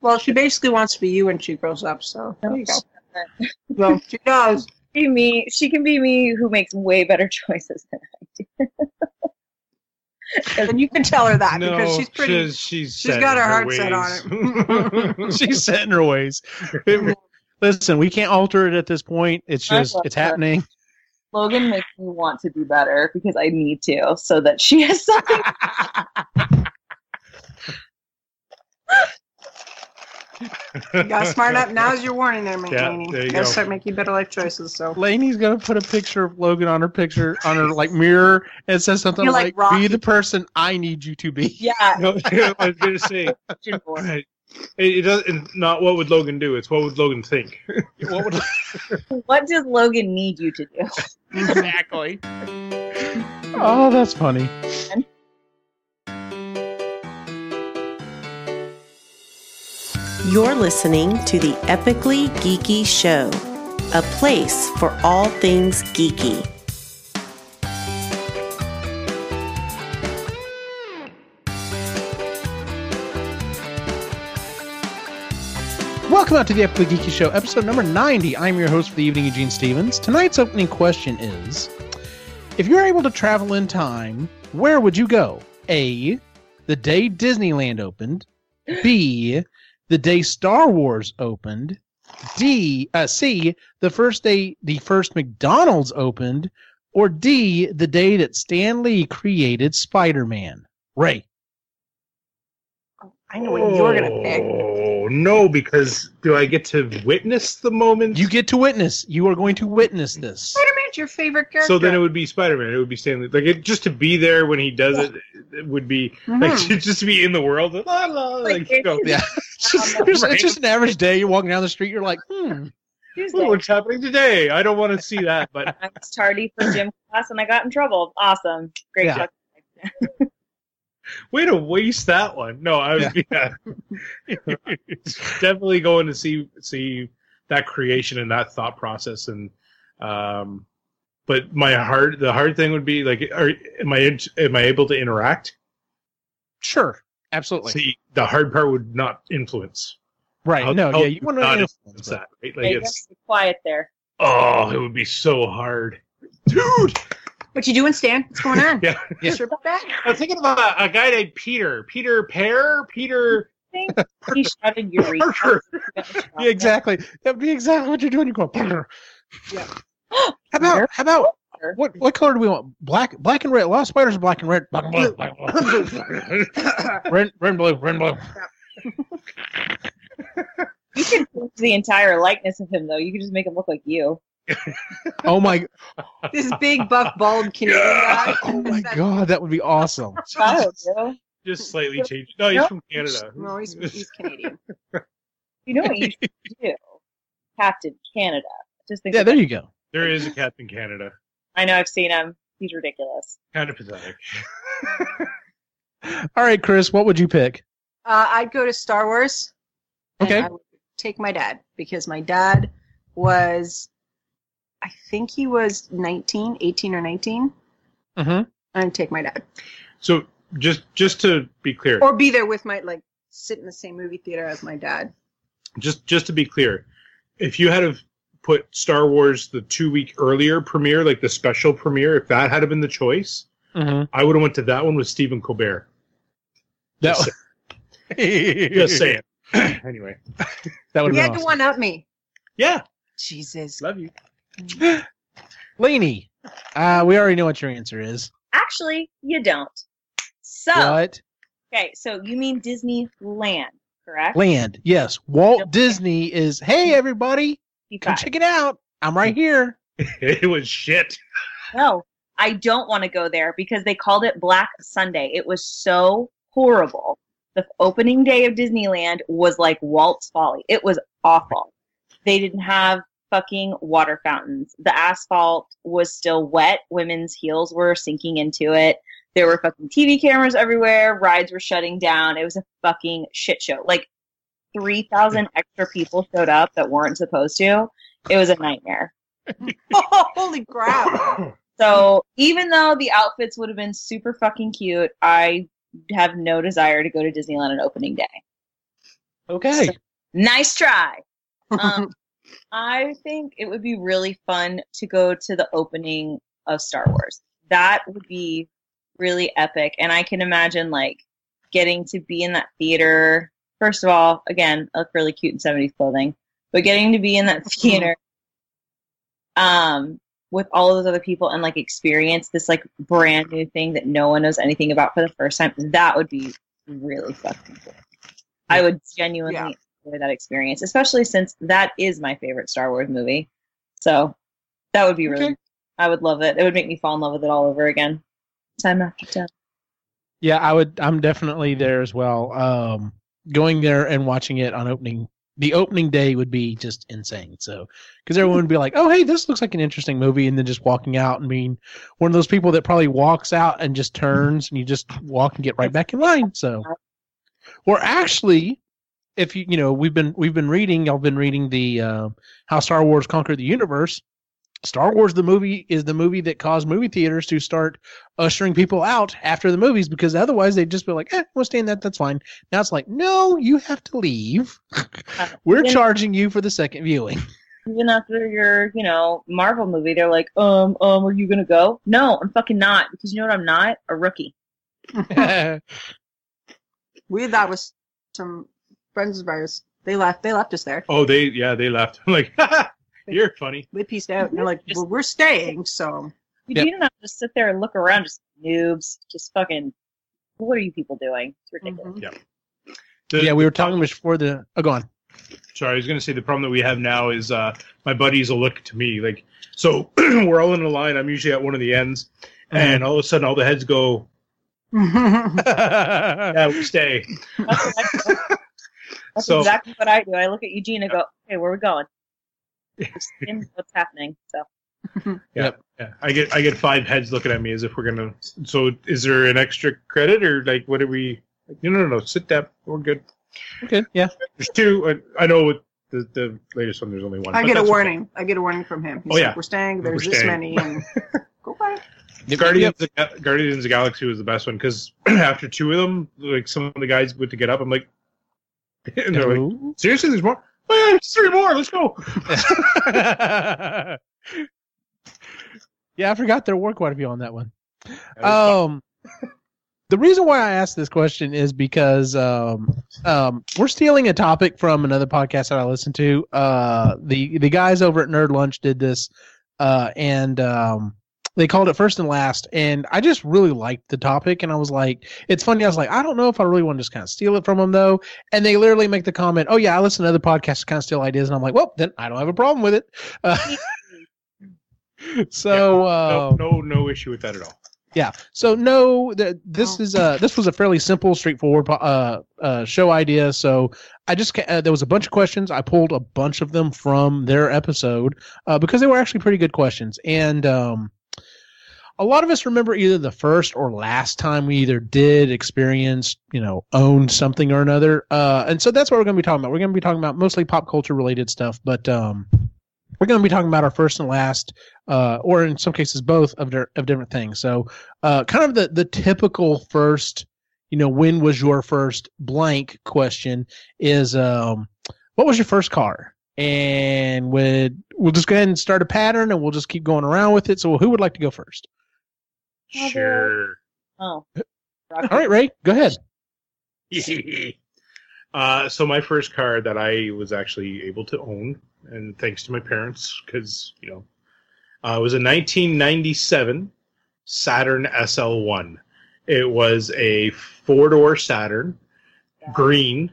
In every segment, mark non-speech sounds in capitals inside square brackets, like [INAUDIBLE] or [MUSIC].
Well, she basically wants to be you when she grows up, so there you go. [LAUGHS] Well, she does. Be me. She can be me who makes way better [LAUGHS] choices than I do. [LAUGHS] And you can tell her that no, because she's pretty. She's, she's, she's set got in her heart set on it. She's set in her ways. Listen, we can't alter it at this point. It's just it's her. happening. Logan makes me want to be better because I need to, so that she has something. You gotta smart up. Now's your warning there, McLeany. there you gotta go. start making better life choices. So Lainey's gonna put a picture of Logan on her picture on her like mirror and says something You're like like, "Be the person I need you to be." Yeah. No, [LAUGHS] I was going to say, Jim it, it does, it's not what would Logan do, it's what would Logan think. [LAUGHS] What would- [LAUGHS] What does Logan need you to do? exactly. Oh, that's funny. You're listening to the Epically Geeky Show, a place for all things geeky. Welcome out to the Epically Geeky Show, episode number 90. I'm your host for the evening, Eugene Stevens. Tonight's opening question is If you're able to travel in time, where would you go? A. The day Disneyland opened. B. The day Star Wars opened. D. Uh, C. The first day the first McDonald's opened. Or D. The day that Stan Lee created Spider Man. Ray. I know what you're gonna pick. Oh, no, because do I get to witness the moment? You get to witness. You are going to witness this. Spider-Man's your favorite character. so then it would be Spider Man. It would be Stan Lee. Like, it, just to be there when he does it, it would be, like, Mhm. [LAUGHS] just to be in the world. La, la, like, Like, go, Yeah. [LAUGHS] [LAUGHS] It's just, it's just an average day. You're walking down the street. You're like, hmm. Tuesday. what's happening today? I don't want to see that, but [LAUGHS] I was tardy for gym class and I got in trouble. Awesome. Great Yeah. job. way to waste that one. No, I was yeah. It's [LAUGHS] definitely going to see see that creation and that thought process and um but my hard the hard thing would be like are am I am I able to interact? Sure. Absolutely. See, the hard part would not influence. right. How- no, how yeah. You want to not influence influence that. that, right? Like you it's gotta be quiet there. oh, it would be so hard. Dude, What you doing, Stan? What's going on? [LAUGHS] yeah. Yeah. Sure about that? I'm thinking of a, a guy named Peter. Peter Pear? Peter think he shouted Eureka. [LAUGHS] Parker. Yeah, exactly. That would be exactly what you're doing. You go, "Brr." Yeah. [GASPS] How about how about what what color do we want? Black black and red. A lot of spiders are black and red. Black and blue. Black and blue. red, red and blue. Red and blue. [LAUGHS] You can change the entire likeness of him, though. You can just make him look like you. Oh my This big buff bald [LAUGHS] Canadian guy. oh my god, that would be awesome. [LAUGHS] I would. Just slightly changed. No, he's Nope. from Canada. No, he's, he's Canadian. You know what you should do? Captain Canada. Just think Yeah, there that. you go. There is a Captain Canada. I know I've seen him. He's ridiculous. Kind of pathetic. [LAUGHS] All right, Chris, what would you pick? Uh, I'd go to Star Wars. and Okay. I would take my dad because my dad was, I think he was 19, 18 or 19. Mm-hmm. I'd take my dad. So just just to be clear, Or be there with my, like, sit in the same movie theater as my dad. just just to be clear, if you had have put Star Wars the two week earlier premiere, like the special premiere, if that had have been the choice, Mm-hmm. I would have went to that one with Stephen Colbert. That, Just, [LAUGHS] just saying. [CLEARS THROAT] anyway, that would You had been to awesome. one up me. yeah, Jesus. love you. Laney, uh, we already know what your answer is. Actually, you don't. So, What? okay, so you mean Disneyland, correct? Land. Yes. Walt Yep. Disney is, hey, everybody, come check it out. I'm right here. [LAUGHS] it was shit. No, I don't want to go there because they called it Black Sunday. It was so horrible. The opening day of Disneyland was like Walt's Folly. It was awful. They didn't have fucking water fountains. The asphalt was still wet. Women's heels were sinking into it. There were fucking TV cameras everywhere. Rides were shutting down. It was a fucking shit show. Like 3,000 extra people showed up that weren't supposed to. It was a nightmare. Oh, [LAUGHS] holy crap. So even though the outfits would have been super fucking cute, I have no desire to go to Disneyland on opening day. Okay. So- Nice try. [LAUGHS] Um, I think it would be really fun to go to the opening of Star Wars. That would be really epic. And I can imagine like getting to be in that theater. First of all, again, I look really cute in 70s clothing, but getting to be in that theater um, with all of those other people and like experience this like brand new thing that no one knows anything about for the first time, that would be really fucking cool. I would genuinely Yeah. enjoy that experience, especially since that is my favorite Star Wars movie. So that would be really, Okay. I would love it. It would make me fall in love with it all over again. Time after time. Yeah, I would. I'm definitely there as well. Um, going there and watching it on opening, the opening day would be just insane. So, because everyone would be like, "Oh, hey, this looks like an interesting movie," and then just walking out and being one of those people that probably walks out and just turns, and you just walk and get right back in line. So, or actually, if you you know we've been we've been reading, y'all been reading the uh, how Star Wars conquered the universe. Star Wars the movie is the movie that caused movie theaters to start ushering people out after the movies because otherwise they'd just be like, eh, we'll stay in that, that's fine. Now it's like, no, you have to leave. [LAUGHS] We're Yeah. charging you for the second viewing. [LAUGHS] Even after your, you know, Marvel movie, they're like, um, um, are you gonna go? No, I'm fucking not because you know what I'm not? A rookie. [LAUGHS] we had that was some friends of ours. They left. They left us there. Oh, they yeah, they left. I'm like, you're funny. We pieced out. And they're like, well, we're staying. So You Yep. don't have to sit there and look around, just noobs, just fucking. What are you people doing? It's ridiculous. mhm. The- yeah, we were talking before the. Oh, go on. sorry, I was gonna say the problem that we have now is uh my buddies will look to me like so [CLEARS THROAT] we're all in a line. I'm usually at one of the ends, and all of a sudden all the heads go, [LAUGHS] yeah, we stay. That's, what I do. [LAUGHS] That's So- exactly what I do. I look at Eugene and go, "Okay, where are we going? Just what's happening?" So [LAUGHS] Yeah, Yep. yeah. I get I get five heads looking at me as if we're gonna. So is there an extra credit or like what are we? Like, no, no, no. Sit down. We're good. Okay, yeah. There's two. and I know with the the latest one, there's only one. I get a that's okay. warning. I get a warning from him. He's Oh, like, yeah. we're staying. There's We're this staying. many. And [LAUGHS] go by. Guardians, of the, Guardians of the Galaxy was the best one because [CLEARS THROAT] after two of them, like some of the guys went to get up. I'm like, [LAUGHS] and they're like, seriously, there's more. Oh, yeah, there's three more. Let's go. [LAUGHS] yeah, I forgot there were quite a few on that one. Um, the reason why I asked this question is because um, um, we're stealing a topic from another podcast that I listen to. Uh, the the guys over at Nerd Lunch did this, uh, and um, they called it first and last. And I just really liked the topic, and I was like, it's funny. I was like, I don't know if I really want to just kind of steal it from them though. And they literally make the comment, "Oh yeah, I listen to other podcasts to kind of steal ideas," and I'm like, well, then I don't have a problem with it. Uh, [LAUGHS] so uh, no, no, no issue with that at all. yeah. So no, th- this is uh this was a fairly simple, straightforward uh uh show idea. So I just uh, there was a bunch of questions. I pulled a bunch of them from their episode uh, because they were actually pretty good questions, and um. A lot of us remember either the first or last time we either did, experience, you know, own something or another. Uh, and so that's what we're going to be talking about. We're going to be talking about mostly pop culture related stuff, but um, we're going to be talking about our first and last uh, or in some cases both of of different things. So, uh, kind of the the typical first, you know, when was your first blank question is, um, what was your first car? And would we'll just go ahead and start a pattern, and we'll just keep going around with it. So, who would like to go first? Mother. Sure. oh, [LAUGHS] All right, Ray, go ahead. [LAUGHS] uh, so my first car that I was actually able to own, and thanks to my parents, because you know, uh, it was a 1997 Saturn SL1. It was a four door Saturn, green,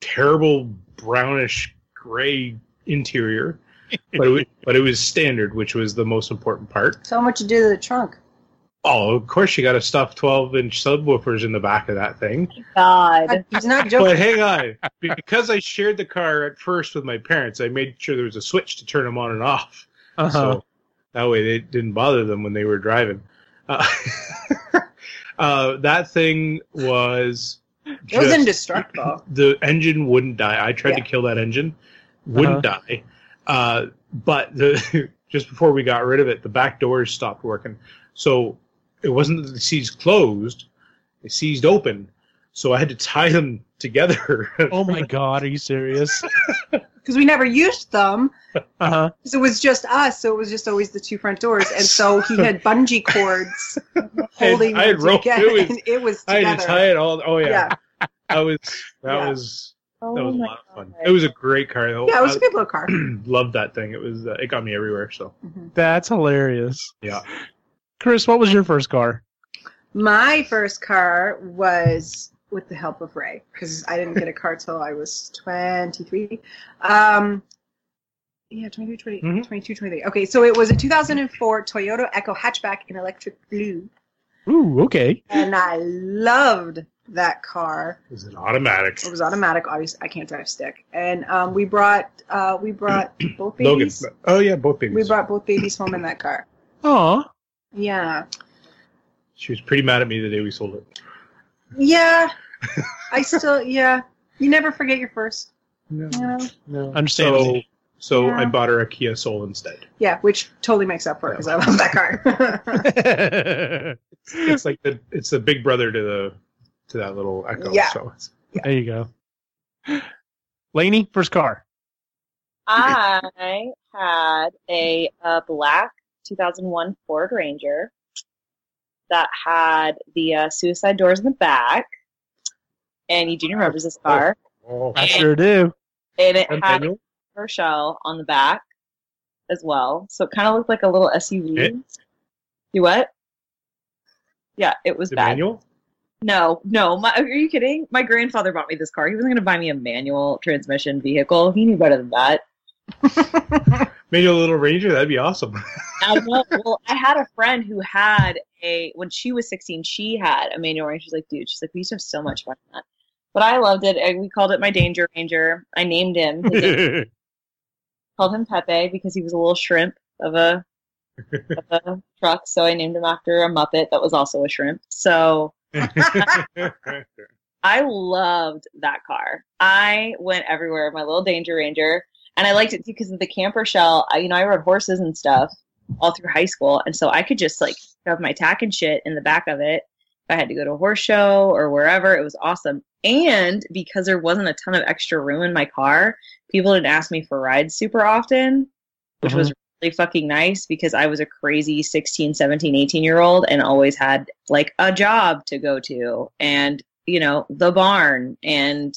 terrible brownish gray interior, [LAUGHS] but it was, but it was standard, which was the most important part. So much to do to the trunk. Oh, of course, you got to stuff 12 inch subwoofers in the back of that thing. God. He's not joking. But hang on, because I shared the car at first with my parents, I made sure there was a switch to turn them on and off, Uh-huh. so that way they didn't bother them when they were driving. Uh, [LAUGHS] uh, that thing was it was indestructible. the engine wouldn't die. I tried to kill that engine, wouldn't die. Uh, but the [LAUGHS] just before we got rid of it, the back doors stopped working. So it wasn't that the seats closed; they seized open. So I had to tie them together. [LAUGHS] Oh my god, are you serious? [LAUGHS] Because we never used them. Uh huh. So it was just us. So it was just always the two front doors. And so he had [LAUGHS] bungee cords holding I had them rope- together. it was- and it was I had to tie it all. Oh yeah, yeah. that was that Yeah. was Oh that was a my lot of fun. God. It was a great car. though. Yeah, it was I a good little car. [CLEARS THROAT] loved that thing. It was uh, it got me everywhere. So Mhm. That's hilarious. yeah, Chris, what was your first car? My first car was with the help of Ray because I didn't get a car till I was 23. Um, yeah, 23, 20, Mhm. 22, 23. Okay, so it was a 2004 Toyota Echo hatchback in electric blue. Ooh, okay. And I loved that car. it was an automatic. It was automatic. Obviously, I can't drive stick. And um, we brought uh, we brought [CLEARS THROAT] both Logan. babies. Oh yeah, both babies. We brought both babies home in that car. Aw. Yeah, she was pretty mad at me the day we sold it. yeah. [LAUGHS] I still yeah. You never forget your first. No, You know? no. Understandable. So, so Yeah. I bought her a Kia Soul instead. Yeah, which totally makes up for it because I love that car. [LAUGHS] It's like the it's the big brother to the to that little Echo. Yeah. So it's, there you go. Laney, first car. I had a, a black 2001 Ford Ranger that had the uh, suicide doors in the back. And Eugene remembers this car. oh, I sure do. And it and had manual? a shell on the back as well. So it kind of looked like a little SUV. Eh? You what? Yeah, it was The bad. manual? No, no. My, are you kidding? My grandfather bought me this car. He wasn't going to buy me a manual transmission vehicle. He knew better than that. [LAUGHS] Manual little Ranger? That'd be awesome. [LAUGHS] I know. Well, I had a friend who had a when she was 16, she had a manual ranger. She's like, dude, she's like, we used to have so much fun in that. But I loved it. We called it my Danger Ranger. I named him. [LAUGHS] His called him Pepe because he was a little shrimp of a of a truck. So I named him after a Muppet that was also a shrimp. So [LAUGHS] I loved that car. I went everywhere, my little Danger Ranger, and I liked it too because of the camper shell. I, you know, I rode horses and stuff all through high school, and so I could just like have my tack and shit in the back of it. If I had to go to a horse show or wherever, it was awesome. And because there wasn't a ton of extra room in my car, people didn't ask me for rides super often, which was mm-hmm. really fucking nice because I was a crazy 16, 17, 18 year old and always had like a job to go to and, you know, the barn and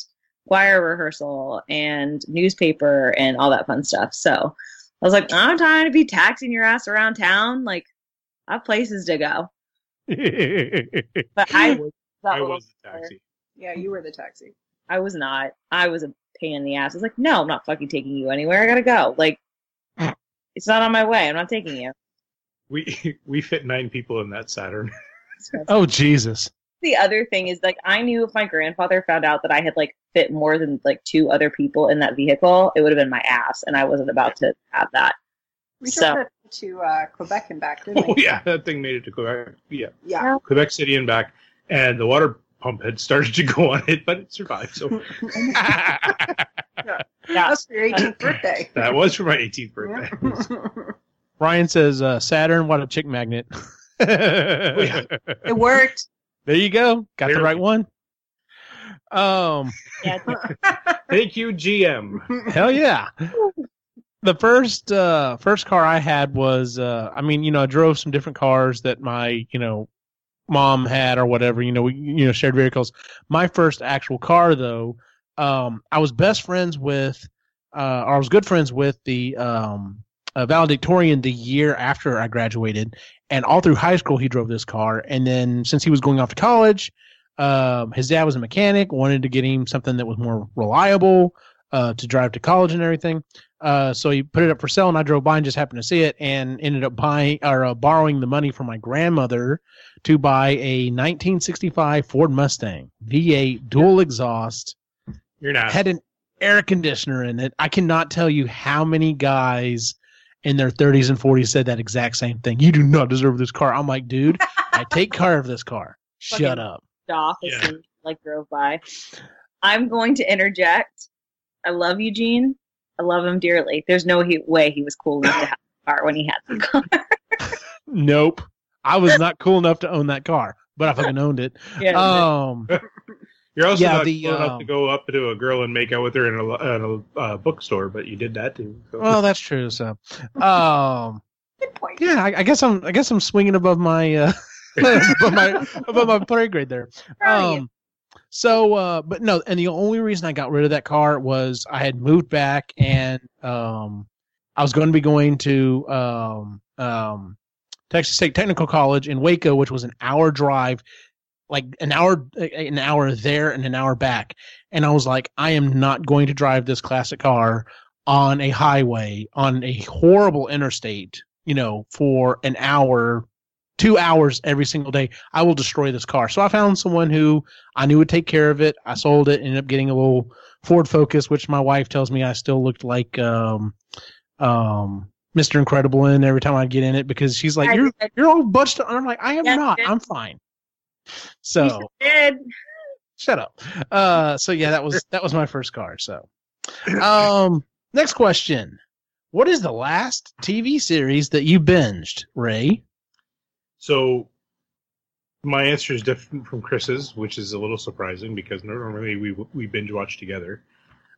choir rehearsal and newspaper and all that fun stuff. So I was like, I'm trying to be taxing your ass around town. Like, I have places to go. But I [LAUGHS] was, that I little was the taxi. yeah, you were the taxi. I was not. I was a pain in the ass. I was like, no, I'm not fucking taking you anywhere. I gotta go. Like, it's not on my way. I'm not taking you. We [LAUGHS] we fit nine people in that Saturn. [LAUGHS] oh Jesus. The other thing is like, I knew if my grandfather found out that I had like fit more than like two other people in that vehicle, it would have been my ass, and I wasn't about to have that. We So- drove it to uh, Quebec and back, didn't Oh we? yeah, that thing made it to Quebec. Yeah, Yeah. Quebec City and back, and the water pump had started to go on it, but it survived. So [LAUGHS] [LAUGHS] Yeah. that was for your 18th birthday. that was for my 18th birthday. Yeah. Ryan says uh, Saturn, what a chick magnet. yeah. [LAUGHS] it worked. There you go. Got the Clearly. right one. Um, [LAUGHS] [LAUGHS] Thank you, GM. hell yeah. The first uh first car I had was uh I mean, you know, I drove some different cars that my, you know, mom had or whatever, you know, we you know, shared vehicles. My first actual car though, um I was best friends with uh or I was good friends with the um uh, valedictorian the year after I graduated and all through high school he drove this car and then since he was going off to college um his dad was a mechanic wanted to get him something that was more reliable uh to drive to college and everything uh so he put it up for sale and I drove by and just happened to see it and ended up buying or uh, borrowing the money from my grandmother to buy a 1965 Ford Mustang V8 dual exhaust You're not. had an air conditioner in it. I cannot tell you how many guys in their 30s and 40s said that exact same thing. You do not deserve this car. I'm like, dude, I [LAUGHS] take care of this car. Shut up. off as Yeah. soon like drove by. I'm going to interject. I love Eugene. I love him dearly. There's no he- way he was cool enough to have a car when he had the car. [LAUGHS] Nope. I was not cool enough to own that car, but I fucking owned it. yeah, Um, [LAUGHS] You're also Yeah, not the, cool enough um, to go up to a girl and make out with her in a, in a uh, bookstore, but you did that too. So. Well, that's true. So, um, Good point. yeah, I, I guess I'm I guess I'm swinging above my uh, [LAUGHS] above my above my play grade there. Proud of you. Um, so, uh, but no, and the only reason I got rid of that car was I had moved back and um, I was going to be going to um, um, Texas State Technical College in Waco, which was an hour drive, like an hour an hour there and an hour back. And I was like, I am not going to drive this classic car on a highway on a horrible interstate, you know, for an hour, two hours every single day. I will destroy this car. So I found someone who I knew would take care of it. I sold it, ended up getting a little Ford Focus, which my wife tells me I still looked like um um Mr. Incredible in every time I get in it because she's like, You're you're all bunched up. I'm like, I am Yes, not. yes. I'm fine. You So sure shut up. Uh, so yeah, that was that was my first car. So, um, next question: What is the last TV series that you binged, Ray? So my answer is different from Chris's, which is a little surprising because normally we we binge watch together.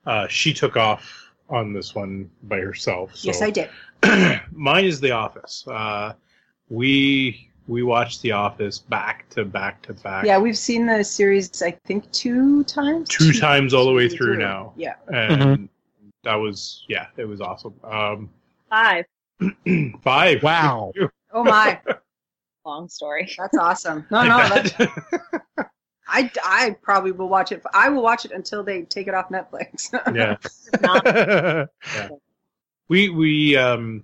Uh, she took off on this one by herself. So. Yes, I did. [CLEARS THROAT] Mine is The Office. Uh, we we watched The Office back to back to back. Yeah, we've seen the series. I think two times. Two times all the way through now. Yeah. and that was yeah, it was awesome. Um, Five. [CLEARS THROAT] five. Wow. [LAUGHS] Oh my, Long story. that's awesome. [LAUGHS] No, no, that's, [LAUGHS] I, I probably will watch it. I will watch it until they take it off Netflix. yeah. Not We we um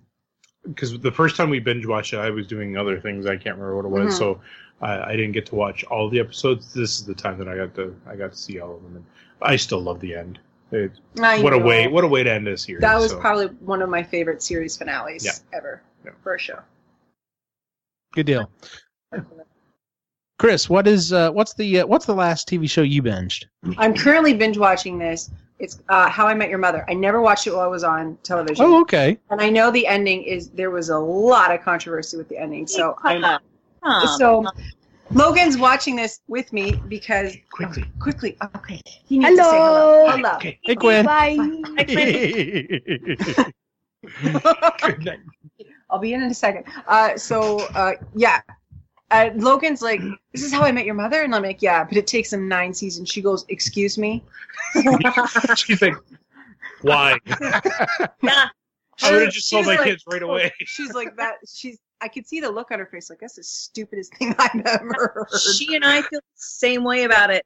because the first time we binge watched it, I was doing other things. I can't remember what it was, Mhm. so I, I didn't get to watch all the episodes. This is the time that I got to I got to see all of them, and I still love the end. It, I what a way what a way to end this year. That was so. probably one of my favorite series finales Yeah. ever Yeah. for a show. Good deal, Chris. What is uh, what's the uh, what's the last TV show you binged? I'm currently binge watching this. It's uh, How I Met Your Mother. I never watched it while I was on television, Oh, okay. and I know the ending is there was a lot of controversy with the ending. So [LAUGHS] I'm Huh. so Logan's watching this with me because quickly. oh, quickly. Okay, he needs to say hello. Hello. Okay. Hey, Gwen. Hi, Quinn. [LAUGHS] Good night. I'll be in in a second. Uh, so uh, yeah, uh, Logan's like, "This is how I met your mother," and I'm like, "Yeah," but it takes him nine seasons. She goes, "Excuse me." [LAUGHS] She's like, why? [LAUGHS] Yeah. I would have just told my like- kids right away. [LAUGHS] She's like that. She's. I could see the look on her face, like that's the stupidest thing I've ever heard. She and I feel the same way about it.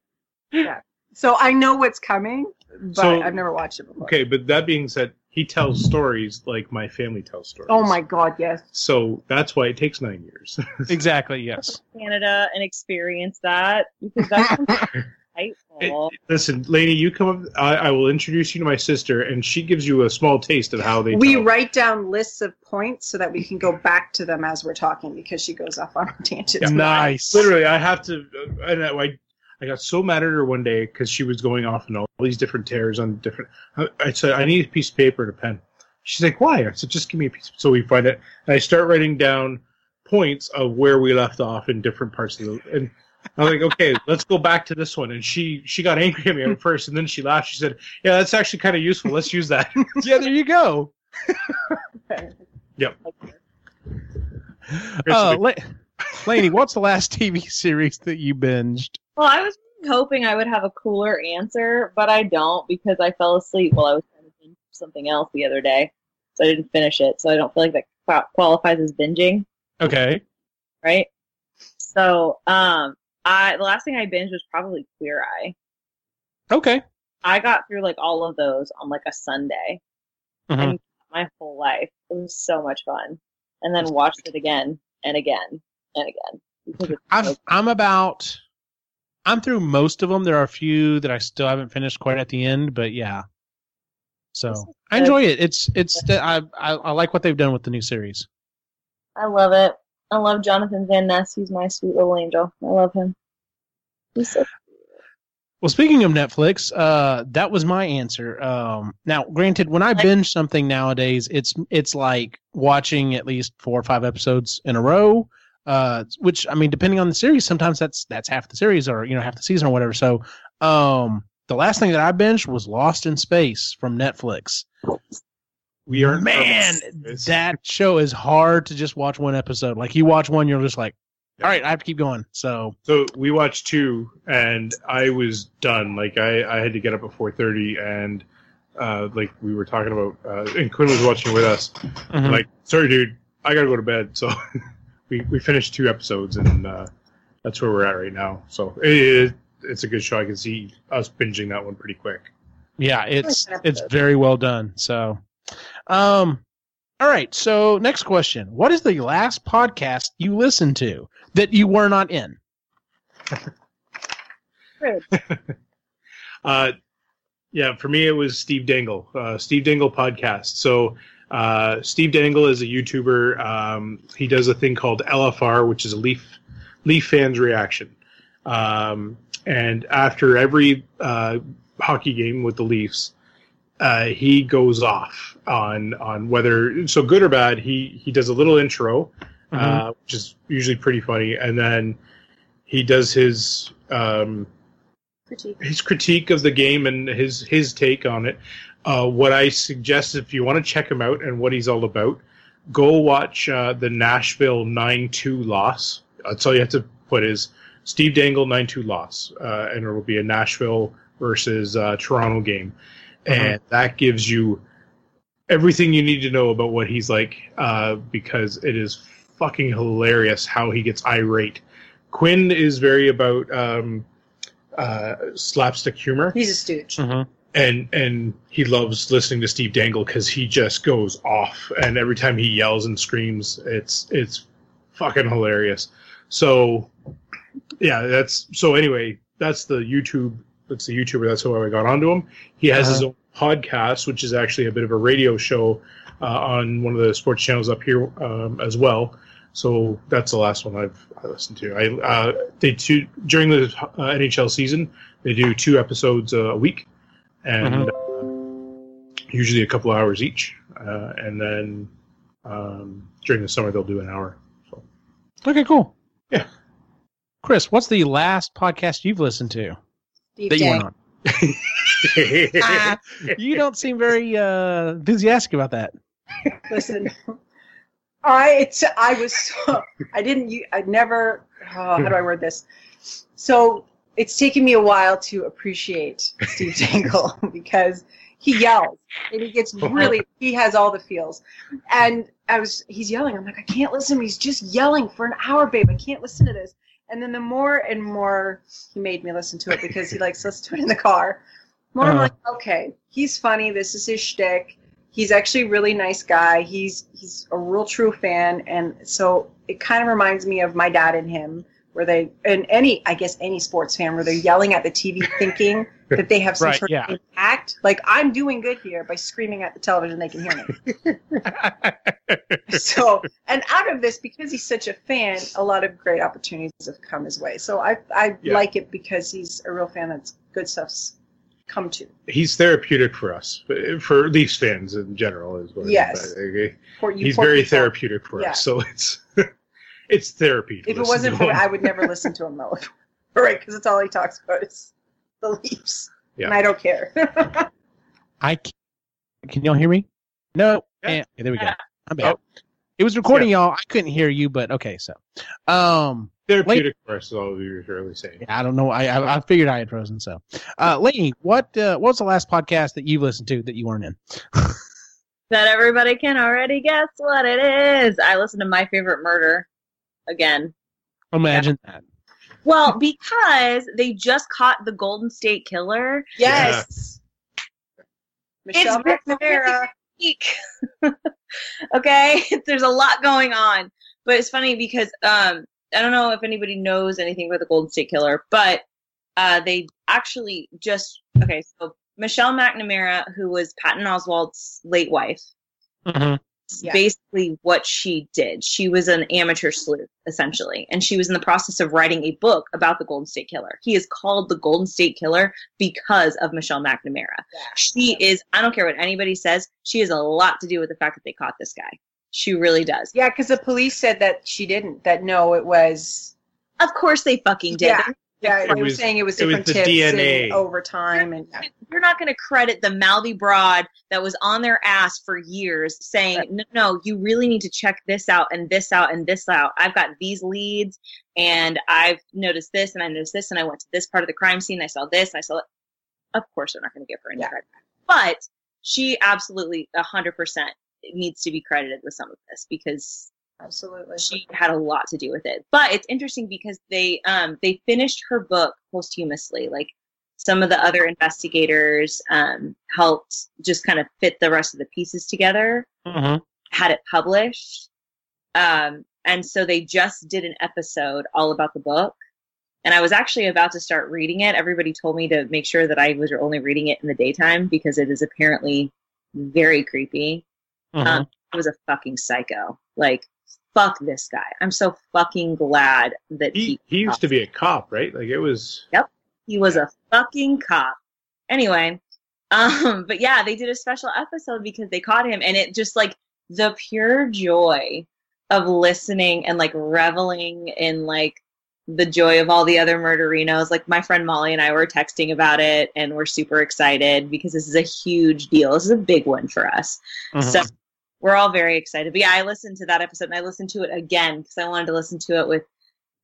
Yeah. so I know what's coming, but So- I've never watched it before. Okay, but that being said, he tells stories like my family tells stories. Oh my god, yes. So that's why it takes nine years. [LAUGHS] exactly. Yes. Canada and experience that because that's [LAUGHS] insightful. Listen, lady, you come up. I, I will introduce you to my sister, and she gives you a small taste of how they. We tell. write down lists of points so that we can go back to them as we're talking because she goes off on tangents. Nice. Literally, I have to. uh, And I, I got so mad at her one day because she was going off on all these different tears on different. I, I said, I need a piece of paper and a pen. She's like, why? I said, just give me a piece. So we find it, and I start writing down points of where we left off in different parts of the. And I'm like, okay, let's go back to this one. And she she got angry at me at first, and then she laughed. She said, yeah, that's actually kind of useful. Let's use that. [LAUGHS] yeah. There you go. [LAUGHS] Uh, La- Laney, what's the last TV series that you binged? Well, I was hoping I would have a cooler answer, but I don't because I fell asleep while I was trying to binge something else the other day, so I didn't finish it. So I don't feel like that qualifies as binging, Okay. right? So, um, I the last thing I binged was probably Queer Eye. Okay. I got through like all of those on like a Sunday. Mhm. And my whole life. It was so much fun. And then watched it again and again and again. I've, so- I'm about. I'm through most of them. There are a few that I still haven't finished quite at the end, but yeah. So I enjoy it. It's it's I, I I like what they've done with the new series. I love it. I love Jonathan Van Ness. He's my sweet little angel. I love him. He's so Well, speaking of Netflix, uh, that was my answer. Um, now, granted, when I binge something nowadays, it's it's like watching at least four or five episodes in a row. Uh, which I mean, depending on the series, sometimes that's that's half the series or you know half the season or whatever. So Um, the last thing that I binged was Lost in Space from Netflix. We are Man, that show is hard to just watch one episode. Like you watch one, you're just like, all right, I have to keep going. So So we watched two, and I was done. Like I, I had to get up at four thirty, and uh, like we were talking about, uh, and Quinn was watching with us. mhm. Like, sorry, dude, I gotta go to bed. So [LAUGHS] we we finished two episodes, and uh, that's where we're at right now. So it, it's a good show. I can see us binging that one pretty quick. yeah, it's it's very well done. So, um, all right. So next question: What is the last podcast you listened to that you were not in? [LAUGHS] Uh, yeah, for me it was Steve Dangle, uh, Steve Dangle podcast. So uh, Steve Dangle is a YouTuber. Um, he does a thing called LFR, which is a Leaf Leaf fans reaction. Um, and after every uh, hockey game with the Leafs, uh, he goes off on on whether so good or bad. He he does a little intro, uh, which is usually pretty funny, and then he does his um, Critique. his critique of the game and his his take on it. Uh, what I suggest, if you want to check him out and what he's all about, go watch uh, the Nashville nine two loss. That's all you have to put is Steve Dangle nine two loss, uh, and it will be a Nashville versus uh, Toronto game, and that gives you everything you need to know about what he's like uh, because it is fucking hilarious how he gets irate. Quinn is very about um, uh, slapstick humor, He's a stooge. Mhm. And and he loves listening to Steve Dangle because he just goes off, and every time he yells and screams, it's it's fucking hilarious. So yeah, that's so anyway. That's the YouTube. That's the YouTuber. That's how I got onto him. He has his Uh-huh. own podcast, which is actually a bit of a radio show uh, on one of the sports channels up here um, as well. So that's the last one I've I listened to. I uh, they two during the uh, NHL season they do two episodes uh, a week, and uh, usually a couple hours each. Uh, and then um, during the summer they'll do an hour. So Okay, cool. Yeah. Chris, what's the last podcast you've listened to Steve that you went on? [LAUGHS] Ah, you don't seem very uh, enthusiastic about that. Listen, I it's I was so I didn't I never oh, how do I word this? So it's taken me a while to appreciate Steve [LAUGHS] Dangle [LAUGHS] because he yells and he gets really he has all the feels, and I was he's yelling. I'm like I can't listen. He's just yelling for an hour, babe. I can't listen to this. And then the more and more he made me listen to it because he likes to listen to it in the car. More I'm Uh-huh. like, okay, he's funny. This is his shtick he's actually a really nice guy. He's he's a real true fan, and so it kind of reminds me of my dad and him, where they and any I guess any sports fan where they're yelling at the TV, thinking [LAUGHS] that they have some Right, sort yeah. of impact. Like I'm doing good here by screaming at the television, they can hear me. [LAUGHS] so and out of this, because he's such a fan, a lot of great opportunities have come his way. So I I Yeah. like it because he's a real fan. That's good stuff's come to. He's therapeutic for us, for Leafs fans in general. Is what I mean Yes. For you He's very therapeutic for Yeah. us, so it's [LAUGHS] it's therapy. to If it wasn't to for him. I would never listen to him though. [LAUGHS] right, because it's all he talks about is the Leafs. Yeah. And I don't care. [LAUGHS] I can, can y'all hear me? No. Yeah. Eh, okay, there we go. Yeah. I'm back. It was recording y'all. I couldn't hear you, but okay. So, um, therapeutic for us is all we were really saying. I don't know. I I, I figured I had frozen. So, uh, Lainey, what uh, what was the last podcast that you've listened to that you weren't in? [LAUGHS] That everybody can already guess what it is. I listened to My Favorite Murder again. Imagine that. Well, because they just caught the Golden State Killer. yes. Michelle It's McNamara. [LAUGHS] okay, [LAUGHS] there's a lot going on, but it's funny because um, I don't know if anybody knows anything about the Golden State Killer, but uh, they actually just okay. So Michelle McNamara, who was Patton Oswalt's late wife, Mm-hmm. Yeah. basically what she did. She was an amateur sleuth, essentially, and she was in the process of writing a book about the Golden State Killer. He is called the Golden State Killer because of Michelle McNamara. She is, I don't care what anybody says, she has a lot to do with the fact that they caught this guy. She really does. Yeah, because the police said that she didn't. That no, it was. Of course they fucking did. Yeah. They're Yeah, It they were was- saying it was it was different the tips and DNA. over time, and yeah. you're not going to credit the mouthy broad that was on their ass for years saying Right. no no you really need to check this out and this out and this out i've got these leads and i've noticed this and i noticed this and i went to this part of the crime scene i saw this i saw it of course they're not going to give her any Yeah. credit but she absolutely 100% needs to be credited with some of this because absolutely. she had a lot to do with it. But it's interesting because they um they finished her book posthumously. Like some of the other investigators um helped just kind of fit the rest of the pieces together, Mhm. had it published. Um and so they just did an episode all about the book. And I was actually about to start reading it. Everybody told me to make sure that I was only reading it in the daytime because it is apparently very creepy Mhm. Um, I was a fucking psycho. Like, fuck this guy. I'm so fucking glad that he He he used to be a cop, right? Like it was. Yep, he was a fucking cop. Anyway, um, [LAUGHS] but yeah, they did a special episode because they caught him, and it just like the pure joy of listening and like reveling in like the joy of all the other murderinos. Like my friend Molly and I were texting about it, and we're super excited because this is a huge deal. This is a big one for us. Mhm. So we're all very excited. But yeah, I listened to that episode and I listened to it again because I wanted to listen to it with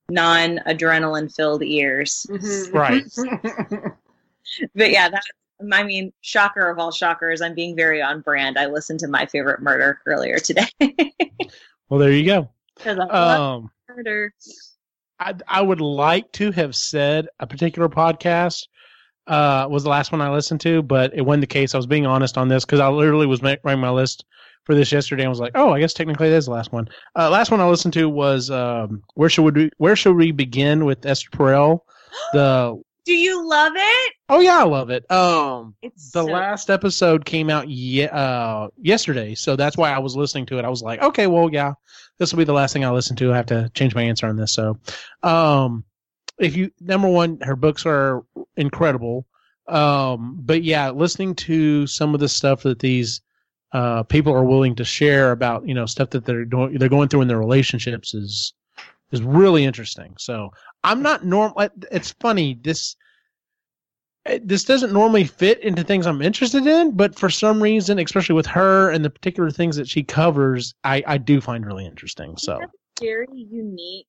non adrenaline filled ears. Mhm. [LAUGHS] Right. [LAUGHS] But yeah, that I mean, shocker of all shockers, I'm being very on brand. I listened to my favorite murder earlier today. [LAUGHS] well, there you go. Um, murder. I, I would like to have said a particular podcast uh, was the last one I listened to, but it wasn't the case. I was being honest on this because I literally was ma- writing my list for this yesterday and was like, oh, I guess technically that is the last one. Uh, last one I listened to was um, where should we where should we begin with Esther Perel? [GASPS] The Do you love it? oh yeah, I love it. Um, It's the so last episode came out ye- uh, yesterday, so that's why I was listening to it. I was like, okay, well, yeah, this will be the last thing I listen to. I have to change my answer on this. So, um, if you number one, her books are incredible. Um, but yeah, listening to some of the stuff that these uh, people are willing to share about, you know, stuff that they're doing, they're going through in their relationships is is really interesting. So I'm not normal. It's funny this this doesn't normally fit into things I'm interested in, but for some reason, especially with her and the particular things that she covers, I, I do find really interesting. So very unique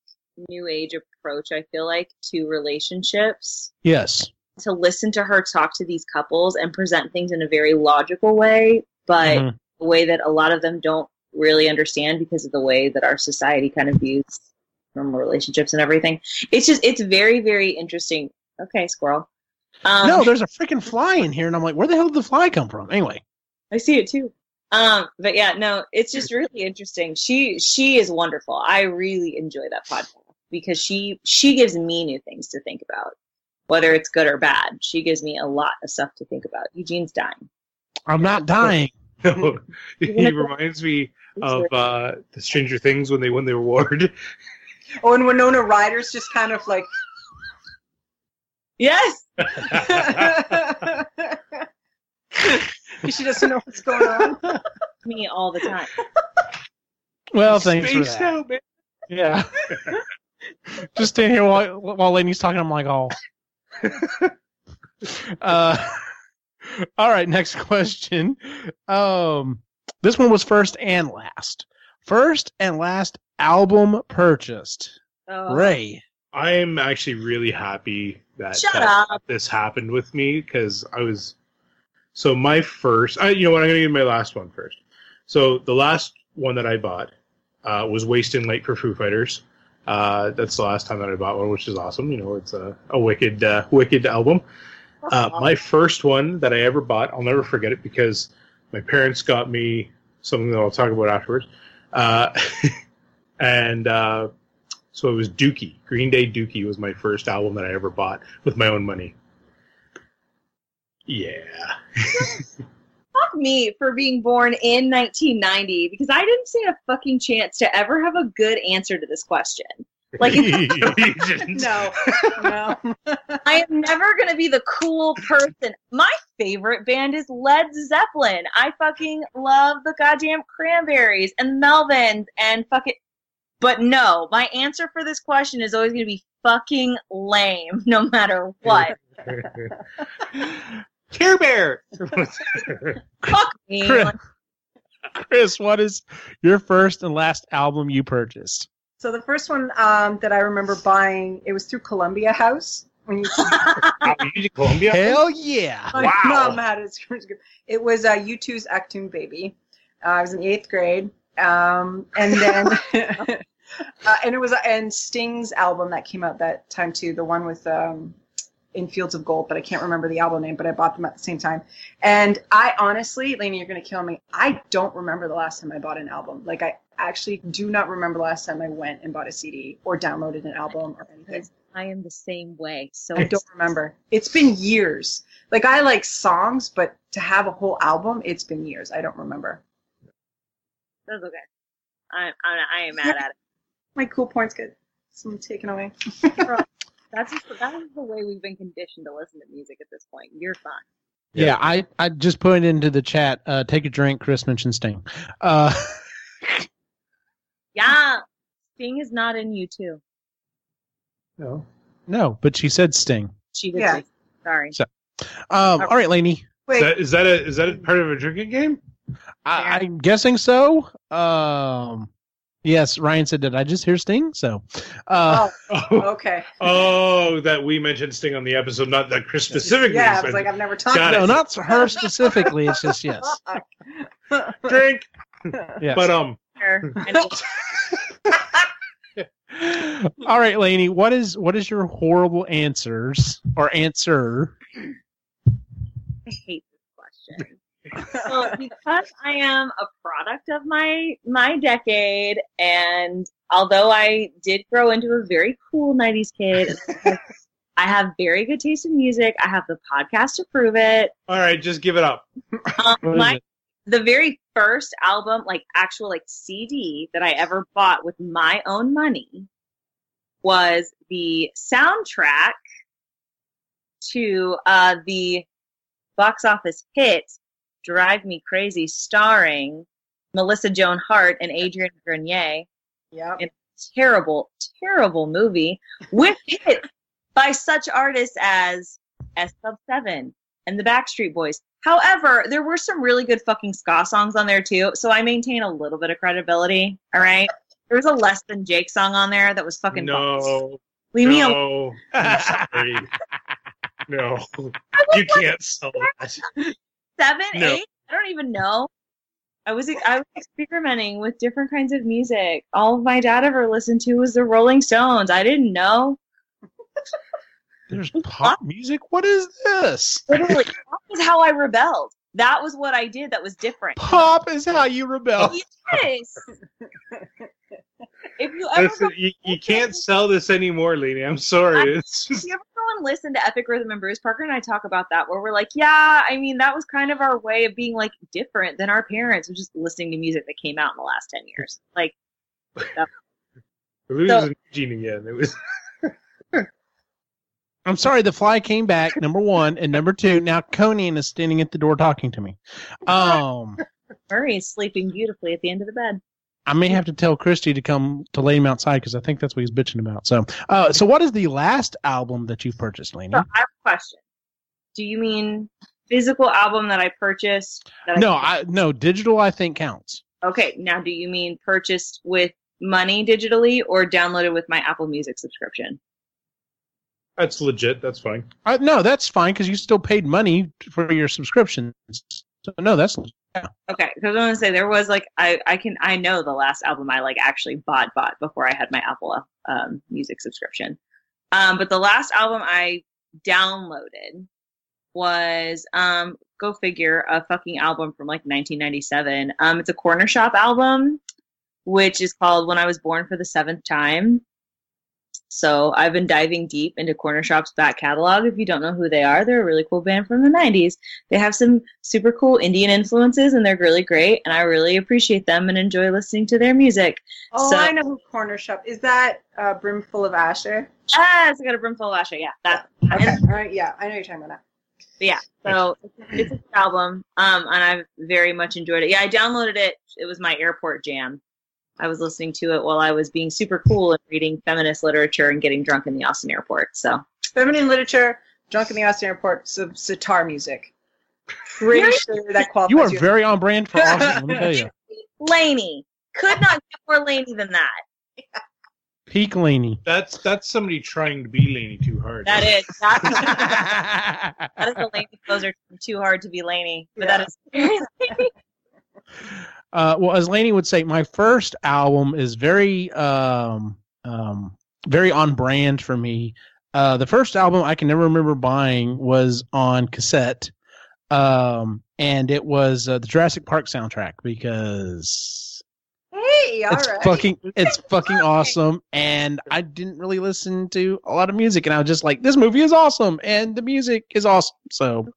new age approach, I feel like, to relationships. yes, To listen to her talk to these couples and present things in a very logical way, but Mhm. a way that a lot of them don't really understand because of the way that our society kind of views normal relationships and everything. It's just it's very, very interesting. Okay, squirrel. Um, no, there's a freaking fly in here, and I'm like, where the hell did the fly come from? Anyway, I see it too. Um, but yeah, no, it's just really interesting. She she is wonderful. I really enjoy that podcast because she she gives me new things to think about, whether it's good or bad. She gives me a lot of stuff to think about. Eugene's dying. I'm not [LAUGHS] dying. No, he reminds me of uh, the Stranger Things when they won the award. Oh, and Winona Ryder's just kind of like. Yes, [LAUGHS] she doesn't know what's going on. [LAUGHS] me all the time. Well, thanks for Spaced that. out, man. Yeah. Just stand here while while Lainey's talking. I'm like, oh. uh, [LAUGHS] all right. Next [LAUGHS] question. Um, this one was first and last. First and last album purchased. Oh, Ray. I am actually really happy that, Shut that up. this happened with me because I was so my first. I, you know what? I'm gonna give my last one first. So the last one that I bought uh, was Wasting Light for Foo Fighters. Uh, that's the last time that I bought one, which is awesome. You know, it's a, a wicked, uh, wicked album. Uh, [LAUGHS] my first one that I ever bought, I'll never forget it because my parents got me something that I'll talk about afterwards. Uh, [LAUGHS] and uh, so it was Dookie. Green Day Dookie was my first album that I ever bought with my own money. Yeah. [LAUGHS] Fuck me for being born in 1990 because I didn't stand a fucking chance to ever have a good answer to this question. Like, [LAUGHS] [LAUGHS] No. No, no. [LAUGHS] I am never gonna be the cool person. My favorite band is Led Zeppelin. I fucking love the goddamn Cranberries and Melvins and fuck it. But no, my answer for this question is always going to be fucking lame, no matter what. Care Bear. Fuck me. Chris. Chris, what is your first and last album you purchased? So the first one um, that I remember buying, it was through Columbia House. When you, Music [LAUGHS] Columbia. Hell yeah! my Wow. mom had it. [LAUGHS] It was uh, U2's Achtung Baby. Uh, I was in eighth grade, um, and then [LAUGHS] uh, and it was and Sting's album that came out that time too. The one with um, in Fields of Gold, but I can't remember the album name. But I bought them at the same time. And I honestly, Lainey, you're gonna kill me. I don't remember the last time I bought an album. Like I actually do not remember the last time I went and bought a CD or downloaded an album or anything. I am the same way. So I don't remember. It's been years. Like I like songs, but to have a whole album, it's been years. I don't remember. that's okay. I, I, I am mad at it. My cool points get some taken away. That's just, that is the way we've been conditioned to listen to music at this point. You're fine. Yeah, I, I just put it into the chat. Uh, take a drink. Chris mentioned Sting. Uh, [LAUGHS] Yeah, Sting is not in U2. No. no, but she said Sting. She did. Yeah. say- Sorry. Um, all right, Lainey. Wait. Is that, is that a is that a part of a drinking game? I, I'm guessing so. Um, yes, Ryan said, "Did I just hear Sting?" So, uh, [LAUGHS] Oh, okay. oh, that we mentioned Sting on the episode, not that Chris specifically. Yeah, I was like, I've never talked Got no, it. not her [LAUGHS] specifically. It's just yes. drink, yes. but um, [LAUGHS] All right, Lainey. What is what is your horrible answers or answer? I hate this question. So [LAUGHS] because I am a product of my my decade, and although I did grow into a very cool '90s kid, [LAUGHS] I have very good taste in music. I have the podcast to prove it. all right, just give it up. Um, my it? the very first album, like actual like CD that I ever bought with my own money, was the soundtrack to uh, the box office hit "Drive Me Crazy," starring Melissa Joan Hart and Adrian Grenier. Yep. Terrible, terrible movie [LAUGHS] with hits by such artists as S Sub Seven and the Backstreet Boys. However, there were some really good fucking ska songs on there too, so I maintain a little bit of credibility. All right, there was a less than Jake song on there that was fucking. boss. No, leave me alone. [LAUGHS] [LAUGHS] no, no, you can't sell that. Seven, No. eight. I don't even know. I was I was experimenting with different kinds of music. All my dad ever listened to was the Rolling Stones. I didn't know. [LAUGHS] There's pop music. What is this? Literally, [LAUGHS] that was how I rebelled. That was what I did. That was different. Pop is how you rebel. Yes. [LAUGHS] if you ever Listen, you, you can't sell this anymore, lady. I'm sorry. It's if you ever go and listen to Epic Rhythm and Bruce Parker and I talk about that, where we're like, yeah, I mean, that was kind of our way of being like different than our parents, which is listening to music that came out in the last ten years. [LAUGHS] Like, we're losing Gene again. It was [LAUGHS] I'm sorry, the fly came back. Number one and number two. Now Conan is standing at the door talking to me. Um, Murray is sleeping beautifully at the end of the bed. I may have to tell Christy to come to lay him outside because I think that's what he's bitching about. So, uh, so what is the last album that you've purchased, Lainey? So I have a question. Do you mean physical album that I purchased? That No, I no digital. I think counts. Okay, now do you mean purchased with money digitally or downloaded with my Apple Music subscription? that's legit. That's fine. Uh, no, that's fine because you still paid money for your subscriptions. So no, that's Okay, because I want to say there was like I I can I know the last album I like actually bought bought before I had my Apple um, Music subscription. Um, but the last album I downloaded was um go figure a fucking album from like 1997. Um, it's a Cornershop album, which is called When I Was Born for the Seventh Time. So I've been diving deep into Cornershop's back catalog. If you don't know who they are, they're a really cool band from the 90s. They have some super cool Indian influences and they're really great. And I really appreciate them and enjoy listening to their music. Oh, So- I know who Corner Shop is. That uh, Brimful of Asha. Yes, I got a brimful of Asha. Yeah, that. Okay, all right, yeah, I know you're talking about that. yeah. So it's a good album, um, and I've very much enjoyed it. Yeah, I downloaded it. It was my airport jam. I was listening to it while I was being super cool and reading feminist literature and getting drunk in the Austin airport. So Feminine literature, drunk in the Austin airport, some sitar music. Pretty sure that [LAUGHS] qualifies. You are you very on brand for Austin. let me tell you, [LAUGHS] Laney could not get more Laney than that. peak Laney. That's that's somebody trying to be Laney too hard. That is [LAUGHS] that, that is a Laney poser too hard to be Laney, but that is very Laney. Uh, well, as Laney would say, my first album is very, um, um, very on brand for me. Uh, the first album I can never remember buying was on cassette, um, and it was uh, the Jurassic Park soundtrack because Hey, all it's right. fucking, it's [LAUGHS] fucking awesome. And I didn't really listen to a lot of music, and I was just like, this movie is awesome, and the music is awesome. So,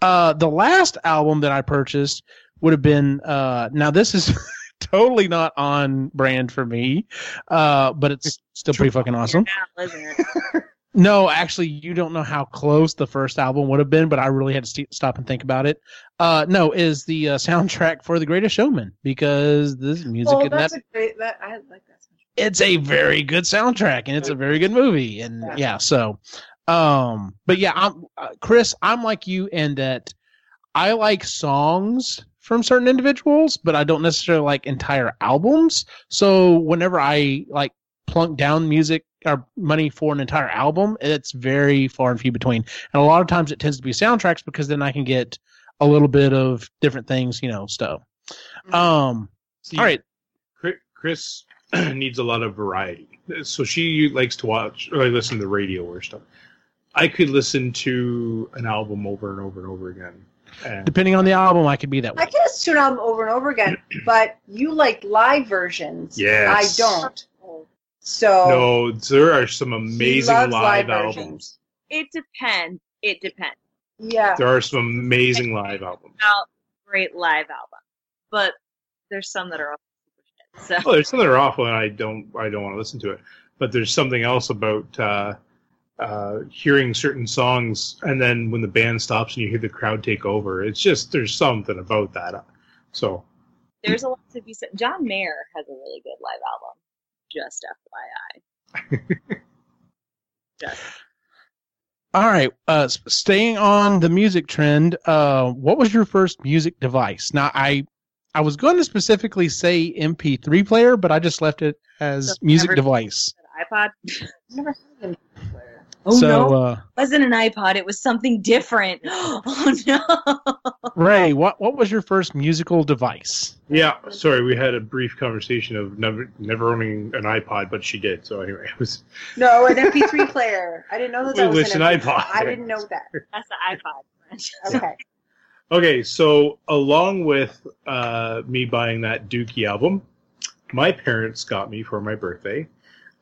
uh, the last album that I purchased would have been uh now this is [LAUGHS] totally not on brand for me uh but it's still pretty fucking awesome Now, isn't it? [LAUGHS] no actually you don't know how close the first album would have been but i really had to st- stop and think about it uh no is the uh, soundtrack for the greatest showman because this music Oh, in that that's a great. That I like that. it's a very good soundtrack and it's a very good movie and Yeah. yeah, so um but yeah i'm uh, chris i'm like you in that i like songs from certain individuals but i don't necessarily like entire albums. So whenever i like plunk down music or money for an entire album it's very far and few between. And a lot of times it tends to be soundtracks because then i can get a little bit of different things you know stuff. Um See, all right. Chris [CLEARS THROAT] needs a lot of variety, so she likes to watch or like listen to the radio or stuff. I could listen to an album over and over and over again. And depending on the album i could be that way I can listen to an album over and over again, [CLEARS THROAT] but you like live versions. Yes. I don't. So no, there are some amazing live, live albums. It depends. It depends. Yeah. There are some amazing live albums. About great live album, but there's some that are also super shit. So Oh, there's some that are awful, and I don't, I don't want to listen to it. But there's something else about uh, uh, hearing certain songs, and then when the band stops and you hear the crowd take over, it's just there's something about that. So there's a lot to be said. John Mayer has a really good live album. Just FYI. [LAUGHS] Just All right. Uh, staying on the music trend, uh, what was your first music device? Now, I I was going to specifically say MP3 player, but I just left it as So music never- device. an iPod. [LAUGHS] Never heard of him before. Oh so, no, uh, it wasn't an iPod. It was something different. [LAUGHS] Oh no. Ray, what what was your first musical device? yeah, sorry, we had a brief conversation of never, never owning an iPod, but she did. So anyway, it was No, an MP3 [LAUGHS] player. I didn't know that, that It was, was an an MP3. iPod. I didn't know that. That's the iPod. [LAUGHS] Okay. Okay, so along with uh, me buying that Dookie album, my parents got me for my birthday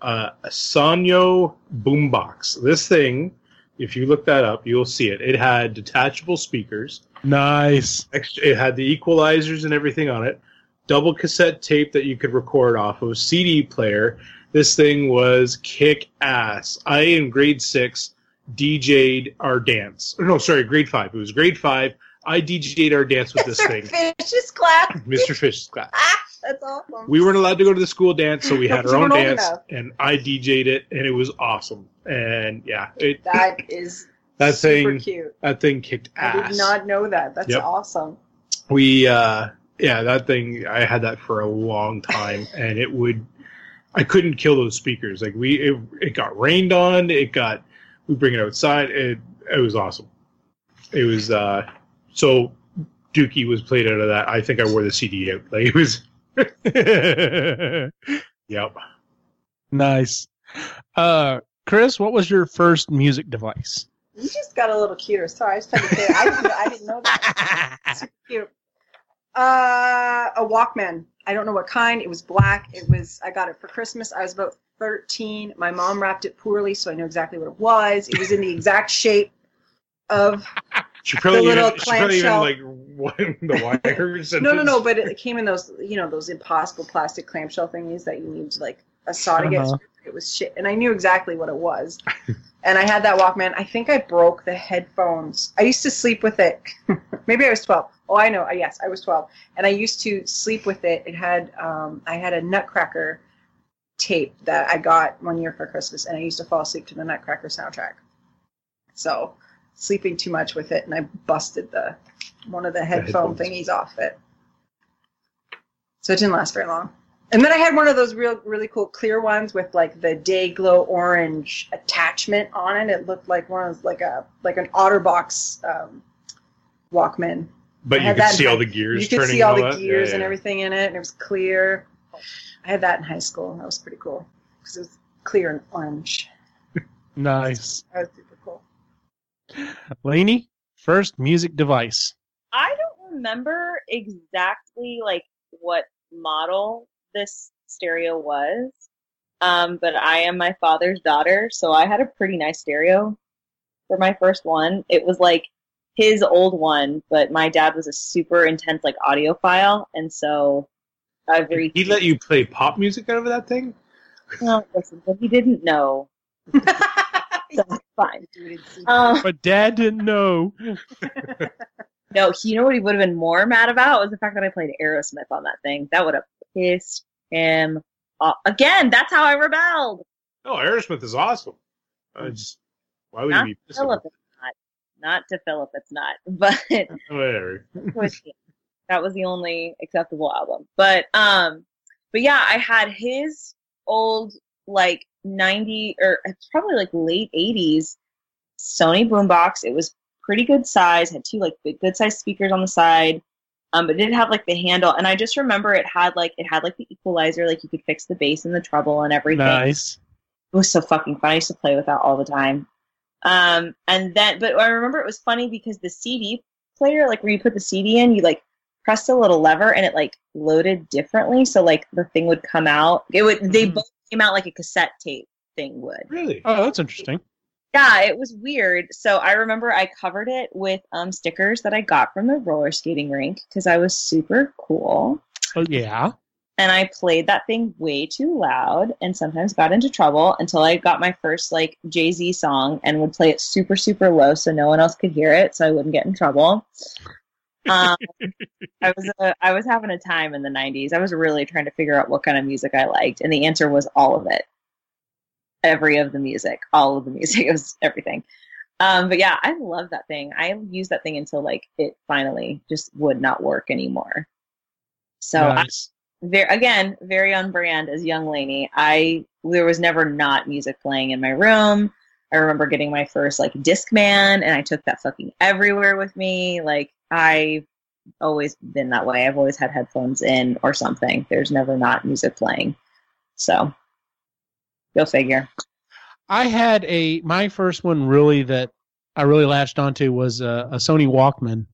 uh, a Sanyo boombox. This thing, if you look that up, you'll see it. It had detachable speakers. Nice. It had the equalizers and everything on it. Double cassette tape that you could record off of. CD player. This thing was kick ass. I in grade six DJ'd our dance. No, sorry, grade five. It was grade five. I DJ'd our dance with this thing. Mr. thing. Fish's class. Mr. Fish's class. [LAUGHS] That's awesome. We weren't allowed to go to the school dance, so we had our own dance, enough. and I DJ'd it, and it was awesome. And yeah, it that [LAUGHS] is that super thing cute. that thing kicked I ass. did not know that. That's Yep. awesome. we uh yeah that thing i had that for a long time [LAUGHS] and it would i couldn't kill those speakers like we it, it got rained on it got we bring it outside it it was awesome it was uh so dookie was played out of that i think i wore the cd out like it was [LAUGHS] yep Nice. Uh, Chris, what was your first music device? You just got a little cuter. Sorry, I just had to say. I didn't, I didn't know that. [LAUGHS] Super cute. Uh, a Walkman. I don't know what kind. It was black. It was. I got it for Christmas. I was about thirteen. My mom wrapped it poorly, so I know exactly what it was. It was in the exact shape of. She probably The even, little she probably even clamshell. like the [LAUGHS] wires and No, no, no. But it came in those, you know, those impossible plastic clamshell thingies that you need to like a saw to get Uh-huh. it was shit, and I knew exactly what it was. and I had that Walkman. I think I broke the headphones. I used to sleep with it. [LAUGHS] Maybe I was twelve. Oh, I know. Uh, Yes, I was twelve, and I used to sleep with it. It had um, I had a Nutcracker tape that I got one year for Christmas, and I used to fall asleep to the Nutcracker soundtrack. So sleeping too much with it, and I busted the one of the headphone headphones. thingies off it. So it didn't last very long. And then I had one of those real, really cool clear ones with like the day glow orange attachment on it. It looked like one of those, like a like an OtterBox um, Walkman. But I you had could that in see all the gears you could turning see all and the that. gears Yeah, and everything in it, and it was clear. I had that in high school. And that was pretty cool because it was clear and orange. [LAUGHS] Nice. That was super cool. Lainey, first music device. I don't remember exactly like what model this stereo was. Um, but I am my father's daughter, so I had a pretty nice stereo for my first one. It was like his old one, but my dad was a super intense like audiophile, and so every He let you play pop music out of that thing? no, listen, but he didn't know, [LAUGHS] [LAUGHS] so it's fine. Um, But dad didn't know. [LAUGHS] No, you know what he would have been more mad about was the fact that I played Aerosmith on that thing. That would have pissed him off. Again, that's how I rebelled. Oh, Aerosmith is awesome. I just, why would Not you be pissed Philip, it's not. Not to Philip, it's not. [LAUGHS] But? Whatever. that was the only acceptable album. But um, but yeah, I had his old like ninety or it's probably like late eighties Sony boombox. It was pretty good size. Had two like big good size speakers on the side. Um, but it didn't have like the handle, and I just remember it had like it had like the equalizer, like you could fix the bass and the treble and everything Nice. it was so fucking fun. I used to play with that all the time. Um, and then, but I remember it was funny because the CD player, like where you put the CD in, you like pressed a little lever and it like loaded differently. So like the thing would come out. It would. They Mhm. both came out like a cassette tape thing would. Really? Oh, that's interesting. Yeah, it was weird. So I remember I covered it with um stickers that I got from the roller skating rink because I was super cool Oh, yeah. and I played that thing way too loud and sometimes got into trouble until I got my first like Jay Z song and would play it super super low so no one else could hear it so I wouldn't get in trouble. Um, [LAUGHS] I was uh, I was having a time in the '90s. I was really trying to figure out what kind of music I liked, and the answer was all of it. Every of the music, all of the [LAUGHS] music, it was everything. Um, but yeah, I love that thing. I used that thing until like it finally just would not work anymore. So I, very again very on brand as young Lainey. I there was never not music playing in my room. I remember getting my first like Discman, and I took that fucking everywhere with me. Like I've always been that way. I've always had headphones in or something. There's never not music playing. So go figure. I had a my first one really that I really latched onto was a, a Sony Walkman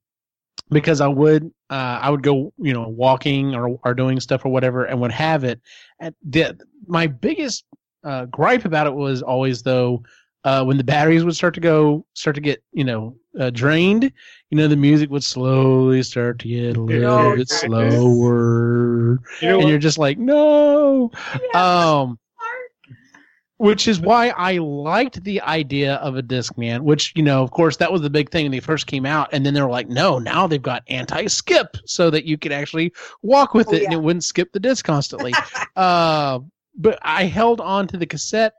because I would uh, I would go you know walking or or doing stuff or whatever and would have it. And the, my biggest uh, gripe about it was always though uh, when the batteries would start to go start to get you know uh, drained, you know the music would slowly start to get a little Oh, bit goodness. slower You know and you're just like no um which is why I liked the idea of a Discman, which, you know, of course, that was the big thing when they first came out. And then they were like, no, now they've got anti skip so that you could actually walk with Oh, it and it wouldn't skip the disc constantly. [LAUGHS] uh, but I held on to the cassette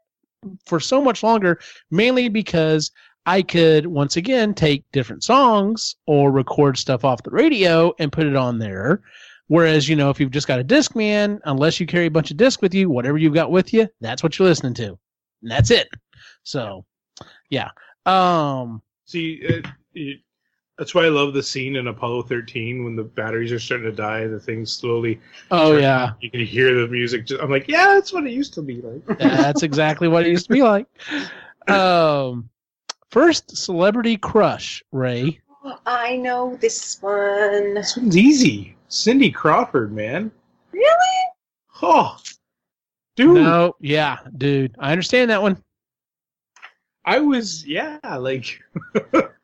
for so much longer, mainly because I could, once again, take different songs or record stuff off the radio and put it on there. Whereas, you know, if you've just got a Discman, unless you carry a bunch of discs with you, whatever you've got with you, that's what you're listening to. And that's it. So, yeah. Um, See, that's why I love the scene in Apollo 13 when the batteries are starting to die. The things slowly. oh, turn. yeah. You can hear the music. Just, I'm like, yeah, that's what it used to be like. [LAUGHS] That's exactly what it used to be like. Um, first celebrity crush, Ray. I know this one. This one's easy. Cindy Crawford, man. Really? Oh, dude. No, yeah, dude. I understand that one. I was, yeah, like [LAUGHS]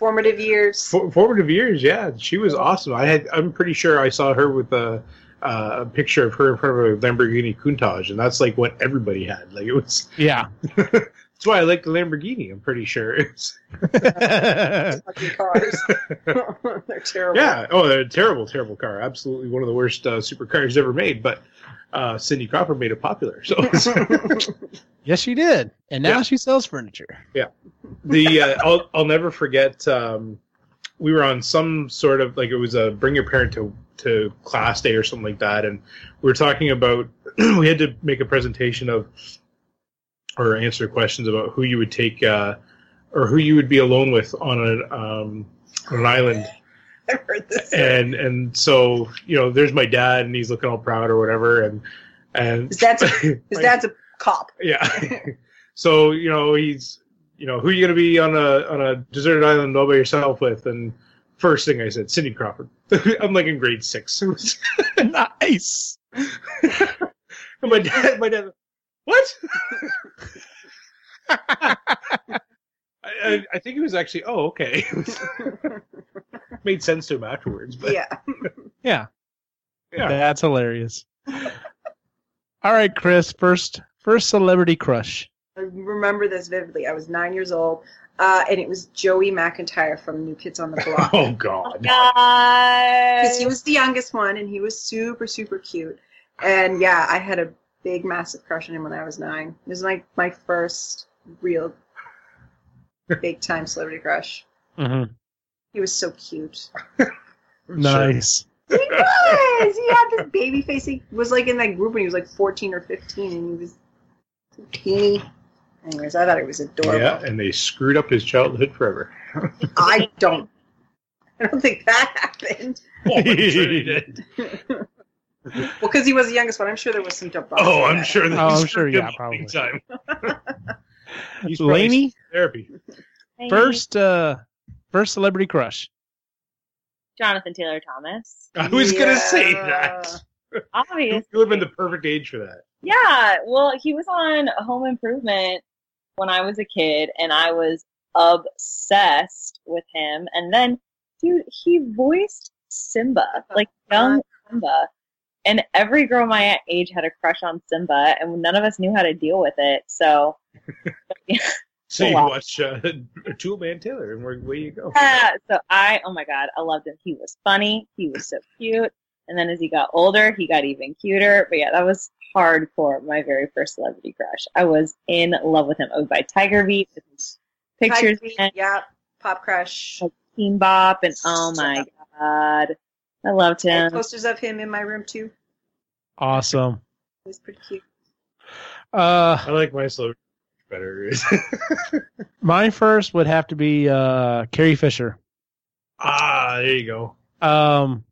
Formative years. for, formative years. Yeah, she was awesome. I had, I'm pretty sure I saw her with uh, uh, a picture of her in front of a Lamborghini Countach, and that's like what everybody had. Like it was. [LAUGHS] Yeah. That's why I like the Lamborghini. I'm pretty sure. [LAUGHS] It's, Fucking [LAUGHS] cars. They're terrible. yeah. Oh, they're a terrible, terrible car. Absolutely one of the worst uh, supercars ever made. But uh, Cindy Crawford made it popular. So yes, she did, and now Yeah. she sells furniture. Yeah. The uh, I'll I'll never forget. Um, we were on some sort of like it was a bring your parent to to class day or something like that, and we were talking about [CLEARS THROAT] we had to make a presentation of or answer questions about who you would take uh, or who you would be alone with on an um, on an island. [LAUGHS] I've heard this. and and so you know there's my dad and he's looking all proud or whatever and and His dad's [LAUGHS] a, his dad's a cop. yeah [LAUGHS] so you know he's you know who are you gonna be on a on a deserted island all by yourself with and first thing i said cindy crawford [LAUGHS] i'm like in grade six [LAUGHS] [LAUGHS] and nice. my dad my dad what I, I, I think it was actually oh okay made sense to him afterwards but Yeah. Yeah. Yeah. That's hilarious. All right, Chris. First, first celebrity crush. I remember this vividly. I was nine years old, uh, and it was Joey McIntyre from New Kids on the [LAUGHS] Block. oh god Because he was the youngest one, and he was super, super cute. And yeah, I had a big, massive crush on him when I was nine. It was like my first real [LAUGHS] big time celebrity crush. Mm-hmm. He was so cute. [LAUGHS] Nice. He was. He had this baby face. He was like in that group when he was like fourteen or fifteen, and he was so teeny. Anyways, I thought it was adorable. Yeah, and they screwed up his childhood forever. [LAUGHS] I don't. I don't think that happened. Oh, I'm sure they did. Well, because he was the youngest one, I'm sure there was some dumb. Oh, I'm sure. They Oh, I'm sure, him yeah, up probably. big Time. [LAUGHS] He's probably Laney, in therapy. first, uh, first celebrity crush. Jonathan Taylor Thomas. I was gonna say that. Obviously. You would have been the perfect age for that. Yeah, well, he was on Home Improvement when I was a kid, and I was obsessed with him. And then, dude, he voiced Simba, like young Simba. And every girl my age had a crush on Simba, and none of us knew how to deal with it. So, [LAUGHS] So you Wow. watch uh, [LAUGHS] Tool Man Taylor, and where, where you go. yeah, so I, oh my god, I loved him. He was funny. He was so cute. And then as he got older, he got even cuter. But yeah, that was hardcore. My very first celebrity crush. I was in love with him. I would buy Tiger Beat with his pictures Tiger Beat, yeah, Pop Crush. Teen Bop, and oh my god, I loved I had him. posters of him in my room too. Awesome. He was pretty cute. Uh, I like my celebrity better. [LAUGHS] mine first would have to be uh, Carrie Fisher. ah, there you go. Um,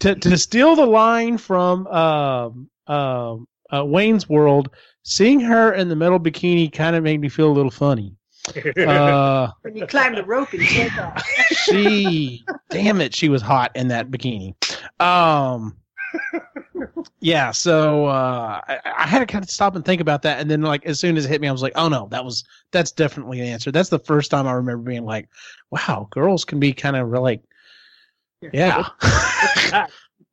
to to steal the line from um um uh, Wayne's World, seeing her in the metal bikini kind of made me feel a little funny. Uh, [LAUGHS] When you climb the rope and take off. she, damn it, she was hot in that bikini. Um, yeah, so uh, I, I had to kind of stop and think about that, and then like as soon as it hit me, I was like, oh no, that was that's definitely an answer. That's the first time I remember being like, wow, girls can be kind of like, yeah, [LAUGHS]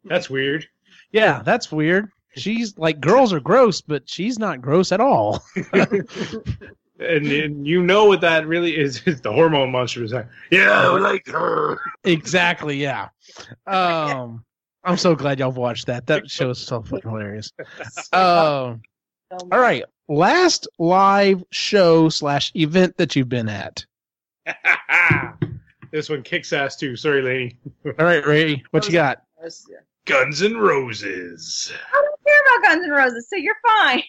That's weird. yeah, that's weird. She's like girls are gross, but she's not gross at all. [LAUGHS] And, and you know what that really is? [LAUGHS] Is the hormone monster was like, yeah, I like her. exactly, yeah. Um, I'm so glad y'all watched that. That show is so fucking hilarious. Um. All right. Last live show slash event that you've been at. This one kicks ass too. Sorry, lady. [LAUGHS] All right, Ray, what you got? Guns N' Roses. I don't care about Guns N' Roses, so you're fine.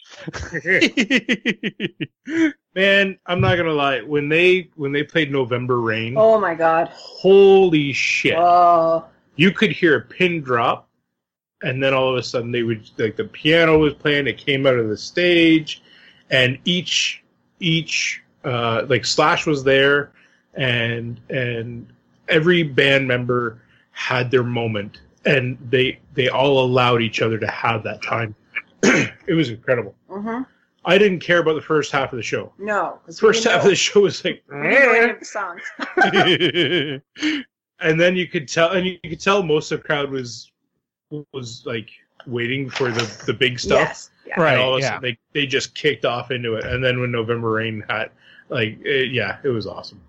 [LAUGHS] Man, I'm not gonna lie. When they when they played November Rain, Oh my god. holy shit! Oh. you could hear a pin drop, and then all of a sudden they would like the piano was playing. It came out of the stage, and each each uh, like Slash was there, and and every band member had their moment, and they they all allowed each other to have that time. [CLEARS THROAT] it was incredible. Mm-hmm. I didn't care about the first half of the show. No, The first we half of the show was like, we didn't know any of the songs. [LAUGHS] and then you could tell, and you could tell most of the crowd was was like waiting for the the big stuff. Yes. Yeah. Right. all of a yeah. they they just kicked off into it, and then when November Rain had like it, yeah, it was awesome.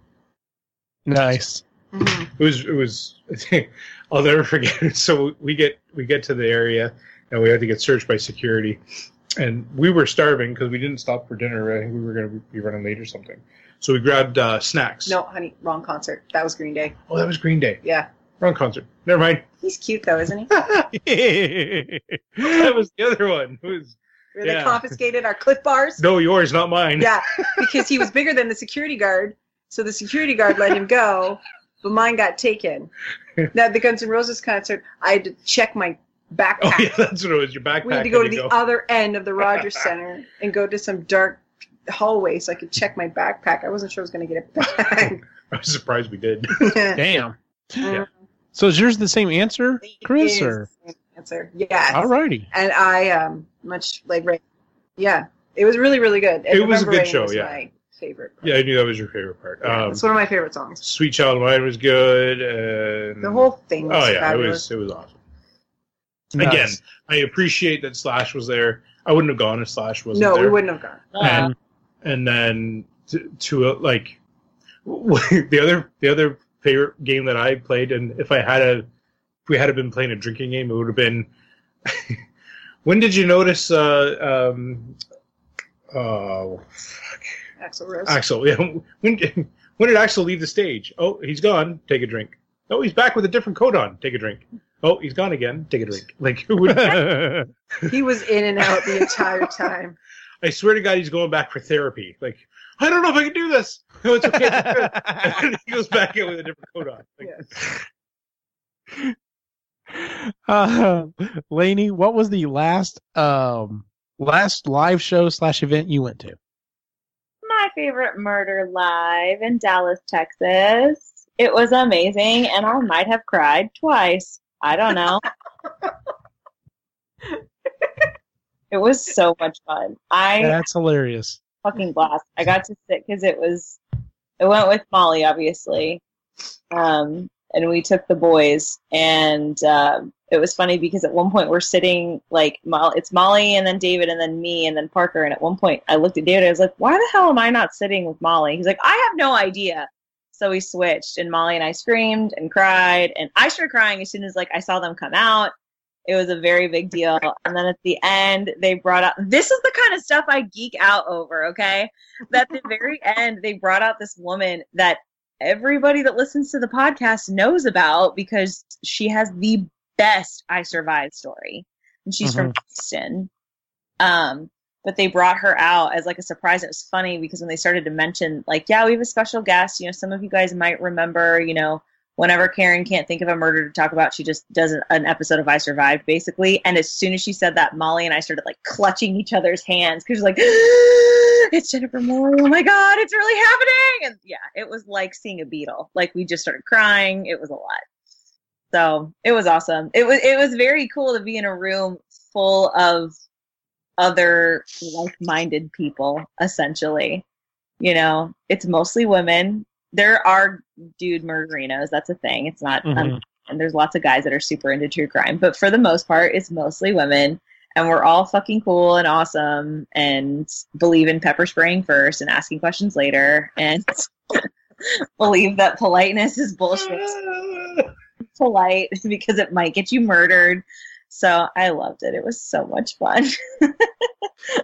Nice. Mhm. It was it was. [LAUGHS] I'll never forget. it. So we get we get to the area, and we had to get searched by security, and we were starving because we didn't stop for dinner. I think we were going to be running late or something. So we grabbed uh, snacks. No, honey, wrong concert. That was Green Day. Oh, that was Green Day. Yeah. Wrong concert. Never mind. [LAUGHS] He's cute though, isn't he? [LAUGHS] that was the other one. It was Where they Yeah. confiscated our Clif bars. no yours, not mine. Yeah, because he was bigger than the security guard, so the security guard let him go, but mine got taken. Now the Guns N' Roses concert, I had to check my backpack. Oh yeah, that's what it was. Your backpack. we had to go to had the other end of the Rogers [LAUGHS] Center and go to some dark hallway so I could check my backpack. I wasn't sure I was going to get it back. [LAUGHS] I was surprised we did. [LAUGHS] Damn. Yeah. So is yours the same answer, Chris? Is Or the answer? Yes. alrighty. And I um much like Ray. Yeah, it was really really good. It was a good show, was yeah. my favorite. part. Yeah, I knew that was your favorite part. Yeah, Um, it's one of my favorite songs. Sweet Child O' Mine was good. And The whole thing. Was Oh yeah, fabulous. it was it was awesome. Again, I appreciate that Slash was there. I wouldn't have gone if Slash wasn't No, there. we wouldn't have gone. and and then to, to uh, like [LAUGHS] the other the other favorite game that I played, and if I had a if we had been playing a drinking game, it would have been. [LAUGHS] when did you notice? Uh, um, oh, Axl Rose. Axl. Yeah, [LAUGHS] when when did Axl leave the stage? Oh, he's gone. Take a drink. Oh, he's back with a different coat on. Take a drink. Oh, he's gone again. Take a drink. [LAUGHS] Like who would? he was in and out the entire time. I swear to God, he's going back for therapy. Like, I don't know if I can do this. No, [LAUGHS] it's okay. It's good. and he goes back in with a different coat on. Like, Yes. uh, Lainey, what was the last um last live show slash event you went to? Favorite murder live in Dallas, Texas. It was amazing, and I might have cried twice. I don't know. it was so much fun. I That's hilarious. fucking blast. I got to sit because it was. It went with Molly, obviously, um, and we took the boys, and um it was funny because at one point we're sitting like it's Molly and then David and then me and then Parker, and at one point I looked at David, I was like, "Why the hell am I not sitting with Molly?" He's like, "I have no idea." So we switched, and Molly and I screamed and cried, and I started crying as soon as like I saw them come out. It was a very big deal. And then at the end, they brought out this is the kind of stuff I geek out over, okay? That at the very end, they brought out this woman that everybody that listens to the podcast knows about because she has the best I survived story. And she's from Houston. Um, but they brought her out as like a surprise. It was funny because when they started to mention, like, yeah, we have a special guest. You know, some of you guys might remember, you know, whenever Karen can't think of a murder to talk about, she just does an, an episode of I Survived, basically. And as soon as she said that, Molly and I started like clutching each other's hands because she's like, [GASPS] [GASPS] [GASPS] it's Jennifer Moore. Oh my God, it's really happening. And yeah, it was like seeing a Beatle. Like we just started crying. It was a lot. So it was awesome. It was it was very cool to be in a room full of other like-minded people. Essentially, you know, it's mostly women. There are dude murderinos. That's a thing. It's not. Mhm. Um, and there's lots of guys that are super into true crime, but for the most part, it's mostly women. And we're all fucking cool and awesome, and believe in pepper spraying first and asking questions later, and [LAUGHS] believe that politeness is bullshit [LAUGHS] polite [LAUGHS] because it might get you murdered. So I loved it. It was so much fun.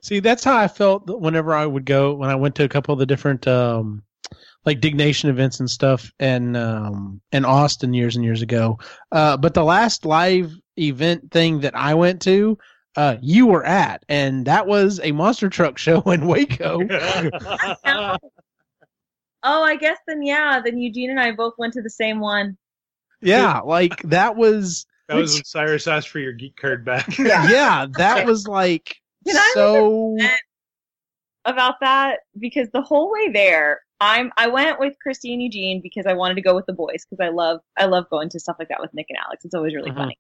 See, that's how I felt whenever I would go when I went to a couple of the different um like Diggnation events and stuff and um in Austin years and years ago. Uh but the last live event thing that I went to uh you were at and that was a monster truck show in Waco. [LAUGHS] oh, I guess then yeah, then Eugene and I both went to the same one. yeah, like that was that was when Cyrus asked for your geek card back. Yeah. [LAUGHS] yeah, that was like Can I so About that because the whole way there, I'm I went with Christy and Eugene because I wanted to go with the boys because I love I love going to stuff like that with Nick and Alex. It's always really Mhm. funny.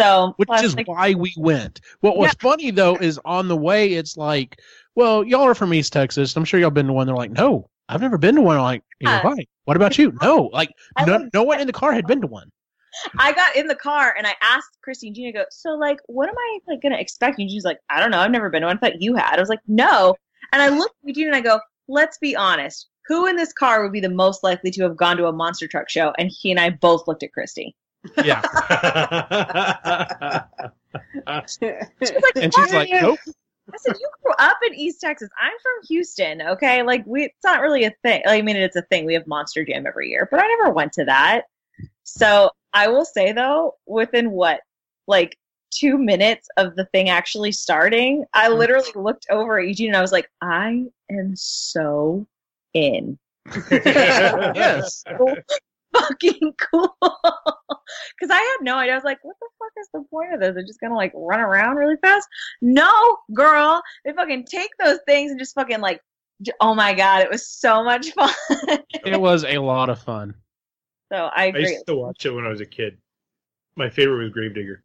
So which is like, why we went. What was funny though is on the way, it's like, well, y'all are from East Texas. I'm sure y'all been to one. They're like, no, I've never been to one. I'm like, Yeah. yeah. why? What about you? No, like no, no one [LAUGHS] in the car had been to one. I got in the car and I asked Christy and Gina, go, so like, what am I like gonna expect? And she's like, I don't know, I've never been to one. I thought you had. I was like, no. And I looked at Gina and I go, let's be honest. Who in this car would be the most likely to have gone to a monster truck show? And he and I both looked at Christy. Yeah. [LAUGHS] [LAUGHS] She like, And she's like, "What?" nope. I said, you grew up in East Texas. I'm from Houston. Okay, like we, it's not really a thing. I mean, it's a thing. We have Monster Jam every year, but I never went to that. So I will say though, within what, like two minutes of the thing actually starting, I mm. literally looked over at Eugene and I was like, I am so in. [LAUGHS] Yes. So [LAUGHS] fucking cool. [LAUGHS] Because I had no idea. I was like, what the fuck is the point of this? They're just gonna like run around really fast? No, girl. They fucking take those things and just fucking like, oh my god, it was so much [LAUGHS] fun. It was a lot of fun. so I I agree. used to watch it when I was a kid. My favorite was Gravedigger.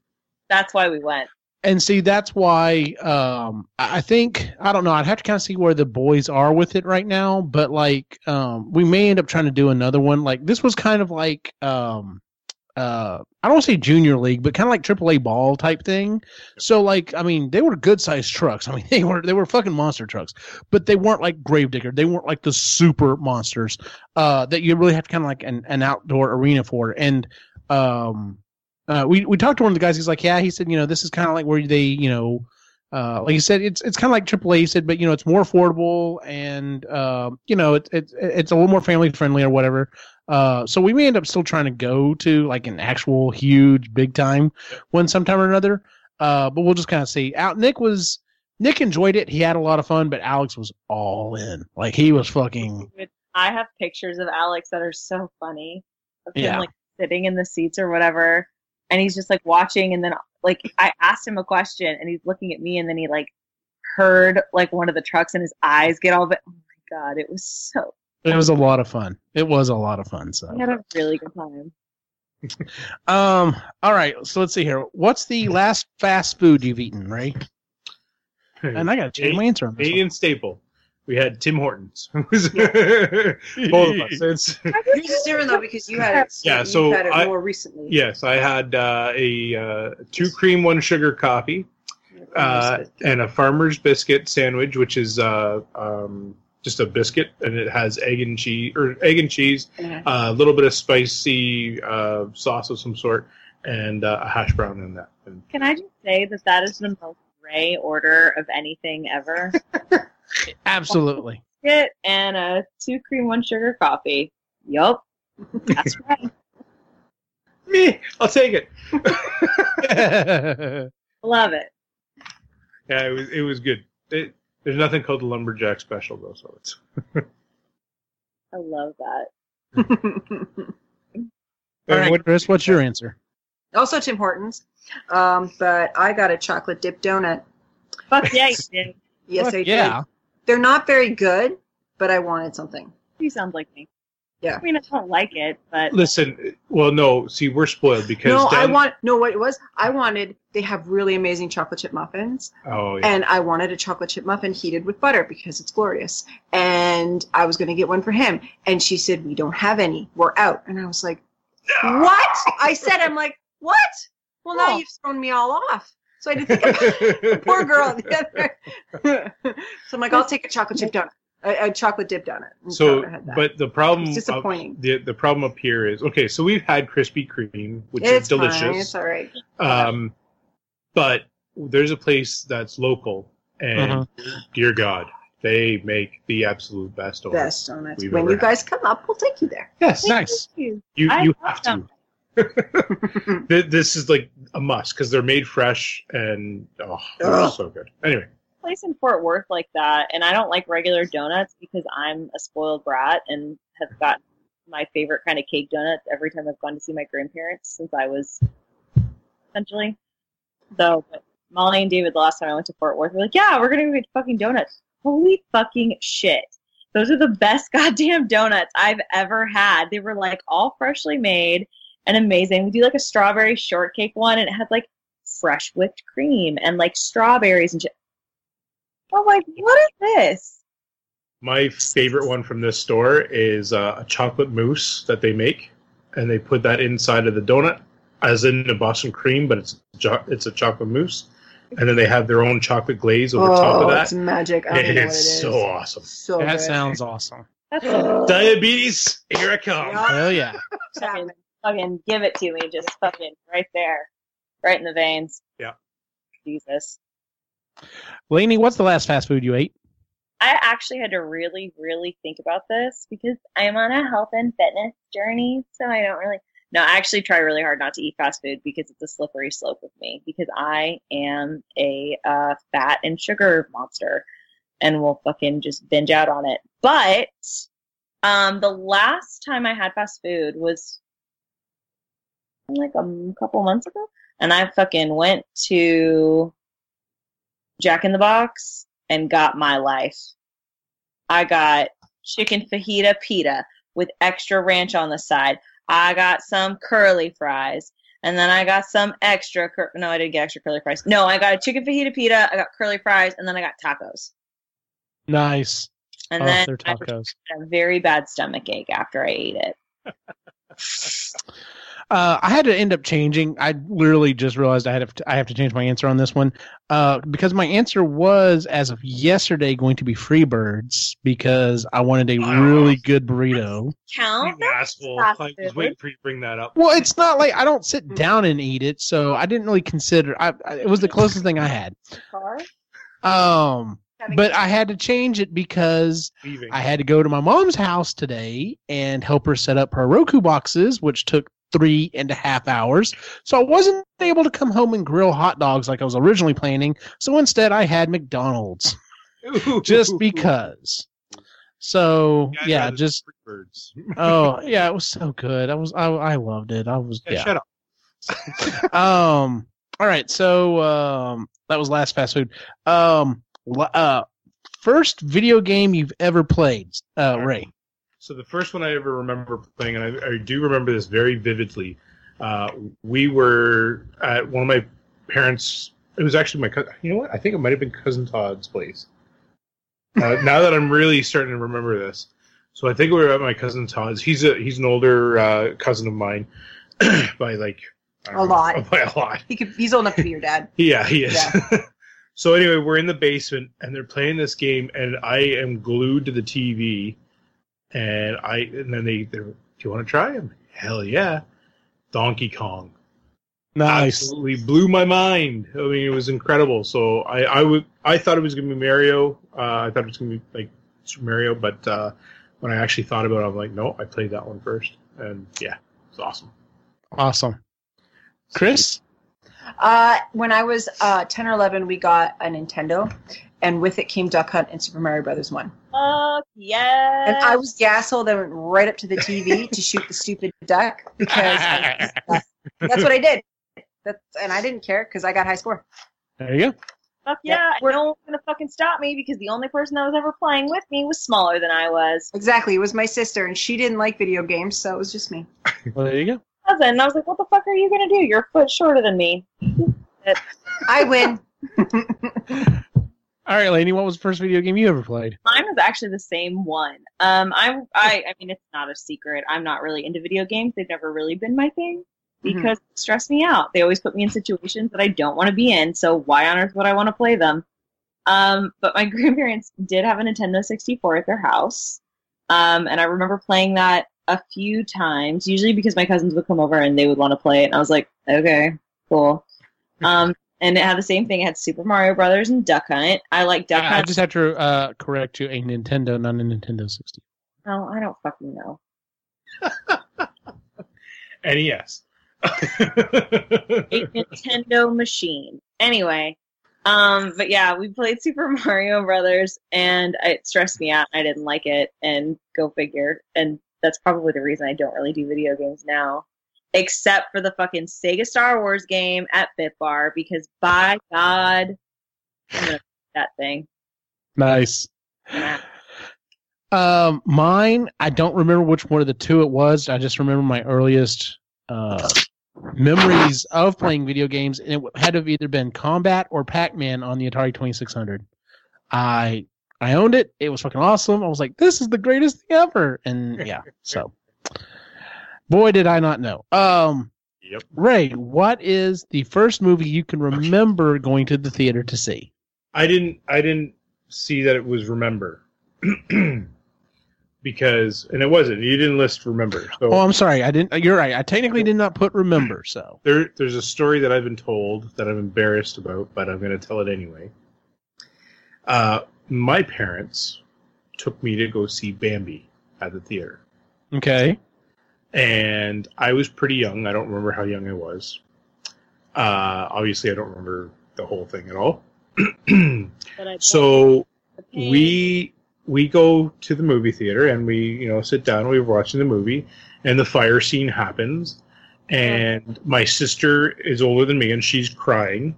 That's why we went. And see, that's why um, I think I don't know. I'd have to kind of see where the boys are with it right now. But like, um, we may end up trying to do another one. Like this was kind of like um, uh, I don't say junior league, but kind of like AAA ball type thing. So like, I mean, they were good sized trucks. [LAUGHS] I mean, they were they were fucking monster trucks, but they weren't like Gravedigger. They weren't like the super monsters uh, that you really have to kind of like an, an outdoor arena for. And um, uh, we we talked to one of the guys. He's like, yeah, he said, you know, this is kind of like where they, you know, uh, like he said, it's it's kind of like AAA. He said, but you know, it's more affordable and uh, you know, it's it's it's a little more family friendly or whatever. Uh, so we may end up still trying to go to like an actual huge big time one sometime or another. Uh, but we'll just kind of see. Out Nick was Nick enjoyed it. He had a lot of fun, but Alex was all in. Like he was fucking I have pictures of Alex that are so funny of him Yeah. like sitting in the seats or whatever, and he's just like watching. And then like I asked him a question, and he's looking at me, and then he like heard like one of the trucks, and his eyes get all bit. Oh my god, it was so. it was a lot of fun. It was a lot of fun. So We had a really good time. [LAUGHS] Um. All right. So let's see here. What's the last fast food you've eaten, Ray? And I got to change my answer on this. one. Staple. We had Tim Hortons. [LAUGHS] Both of us. [LAUGHS] It's, Yours is different though because you had it. Yeah, you've so had it I- more recently. yes, I had uh, a uh, two cream, one sugar coffee, uh, and a farmer's biscuit sandwich, which is uh, um, just a biscuit, and it has egg and cheese or egg and cheese, Yeah. a little bit of spicy uh, sauce of some sort, and uh, a hash brown in that. And Can I just say that that is the most Ray order of anything ever? [LAUGHS] Absolutely. It and a two cream, one sugar coffee. Yup, that's [LAUGHS] right. me, I'll take it. [LAUGHS] [LAUGHS] Love it. Yeah, it was it was good. It, there's nothing called the lumberjack special though, so it's I love that. All right, Chris. What's your answer? also Tim Hortons, um, but I got a chocolate dip donut. Fuck yeah, you did. Yes, Fuck I did. Yeah. They're not very good, but I wanted something. You sound like me. Yeah. I mean, I don't like it, but listen. Well, no, see, we're spoiled because No, I want no. What it was, I wanted. They have really amazing chocolate chip muffins, Oh yeah. and I wanted a chocolate chip muffin heated with butter because it's glorious. And I was going to get one for him, and she said, "We don't have any. We're out." And I was like, "What?" I said, "I'm like, what?" Well, now Oh. you've thrown me all off. So I didn't think about the poor girl. the other- [LAUGHS] so I'm like, I'll take a chocolate chip donut, a, a chocolate dip donut. And So, I had that. but the problem, It's disappointing. Up, the the problem up here is okay. So we've had Krispy Kreme, which it's is delicious. Fine. It's all right. Um, but there's a place that's local, and Uh-huh. dear God, they make the absolute best donuts. Best donuts. When ever you had. guys come up, we'll take you there. Yes, Nice. You. you you have to. them. Th- [LAUGHS] this is like a must because they're made fresh and oh, they're so good. Anyway, place in Fort Worth like that, and I don't like regular donuts because I'm a spoiled brat and have got my favorite kind of cake donuts every time I've gone to see my grandparents since I was essentially. So, but Molly and David, the last time I went to Fort Worth, were like, "Yeah, we're gonna go get fucking donuts." Holy fucking shit! Those are the best [LAUGHS] goddamn donuts I've ever had. They were like all freshly made and amazing. We do like a strawberry shortcake one, and it had like fresh whipped cream and like strawberries and shit. I'm like, what is this? my favorite one from this store is uh, a chocolate mousse that they make, and they put that inside of the donut, as in the Boston cream, but it's jo- it's a chocolate mousse, and then they have their own chocolate glaze over top Oh, of it's that. magic. I don't know what It's so awesome. So that good. sounds awesome. That's Ugh. Diabetes, here I come. Yeah. Hell yeah. [LAUGHS] It's happening. fucking give it to me, just fucking right there, right in the veins. Yeah. Jesus. Lainey, what's the last fast food you ate? I actually had to really, really think about this because I'm on a health and fitness journey, so I don't really. No, I actually try really hard not to eat fast food because it's a slippery slope with me because I am a uh, fat and sugar monster and will fucking just binge out on it. But um, the last time I had fast food was like a couple months ago, and I fucking went to Jack in the Box and got my life. I got chicken fajita pita with extra ranch on the side. I got some curly fries. And then I got some extra. Cur- no, I didn't get extra curly fries. No, I got a chicken fajita pita. I got curly fries, and then I got tacos. Nice. And oh, then I had a very bad stomach ache after I ate it. [LAUGHS] Uh, I had to end up changing. I literally just realized I had to, I have to change my answer on this one uh, because my answer was as of yesterday going to be Freebirds because I wanted a Oh. really good burrito. Count? You asshole. fast I was waiting for you to bring that up. Well, it's not like I don't sit down and eat it, so I didn't really consider. I, I it was the closest thing I had. Car? Um, but I had to change it because Leaving. I had to go to my mom's house today and help her set up her Roku boxes, which took three and a half hours. So I wasn't able to come home and grill hot dogs like I was originally planning. So instead, I had McDonald's [LAUGHS] just because. So guys yeah, just birds. [LAUGHS] oh yeah, it was so good. I was I I loved it. I was Yeah, yeah. Shut up. [LAUGHS] um all right so um that was last fast food um uh first video game you've ever played uh ray So the first one I ever remember playing, and I, I do remember this very vividly. Uh, we were at one of my parents. It was actually my cousin. You know what? I think it might have been cousin Todd's place. Uh, [LAUGHS] now that I'm really starting to remember this, so I think we were at my cousin Todd's. He's a he's an older uh, cousin of mine [CLEARS THROAT] by like A lot. [LAUGHS] by a lot. He could, he's old enough to be your dad. [LAUGHS] Yeah, he is. so anyway, we're in the basement and they're playing this game, and I am glued to the TV, and I and then they they're, do you want to try him? Hell yeah, Donkey Kong. nice Absolutely blew my mind. I mean, it was incredible. So I I would I thought it was gonna be Mario. Uh, I thought it was gonna be like Super Mario, but uh, when I actually thought about it, I'm like, no, I played that one first, and yeah, it's awesome. awesome chris Uh, when I was uh, 10 or 11, we got a Nintendo, and with it came Duck Hunt and Super Mario Brothers 1. Fuck yes. And I was the asshole that went right up to the TV [LAUGHS] to shoot the stupid duck because I- that's what I did. That's, and I didn't care because I got high score. there you go Fuck Yeah, yeah, we're- no one's gonna fucking stop me because the only person that was ever playing with me was smaller than I was. Exactly. It was my sister, and she didn't like video games, so it was just me. well there you go Cousin, and I was like, "What the fuck are you gonna do? You're a foot shorter than me." I win. [LAUGHS] [LAUGHS] all right Lainey, what was the first video game you ever played Mine was actually the same one. Um, I, I, I mean, it's not a secret. I'm not really into video games. They've never really been my thing Mhm. because they stress me out. They always put me in situations that I don't want to be in. So why on earth would I want to play them? Um, but my [LAUGHS] grandparents did have a Nintendo 64 at their house. Um, and I remember playing that a few times, usually because my cousins would come over and they would want to play it. And I was like, okay, cool. [LAUGHS] Um, and it had the same thing. It had Super Mario Brothers and Duck Hunt. I like Duck I, I just have to uh correct you a nintendo not a nintendo 60 Oh, I don't fucking know. [LAUGHS] NES. a Nintendo machine. Anyway, um, but yeah, we played Super [LAUGHS] Mario Brothers, and it stressed me out. I didn't like it, and go figure. And that's probably the reason I don't really do video games now, except for the fucking Sega Star Wars game at Bitbar, because by God, [LAUGHS] that thing. nice. Um mine i don't remember which one of the two it was. I just remember my earliest uh memories of playing video games and it had to have either been combat or pac-man on the atari 2600 i i owned it. It was fucking awesome. I was like this is the greatest thing ever. And yeah so boy did i not know um Yep. Ray, what is the first movie you can remember going to the theater to see? I didn't. I didn't see that it was remember [CLEARS THROAT] because, and it wasn't. You didn't list remember. So Oh, I'm sorry. I didn't. You're right. I technically did not put remember. So [CLEARS THROAT] there, there's a story that I've been told that I'm embarrassed about, but I'm going to tell it anyway. Uh, my parents took me to go see Bambi at the theater. okay. And I was pretty young. I don't remember how young I was. Uh, obviously, I don't remember the whole thing at all. So we we go to the movie theater and we you know sit down. And We're watching the movie, and the fire scene happens, and my sister is older than me, and she's crying,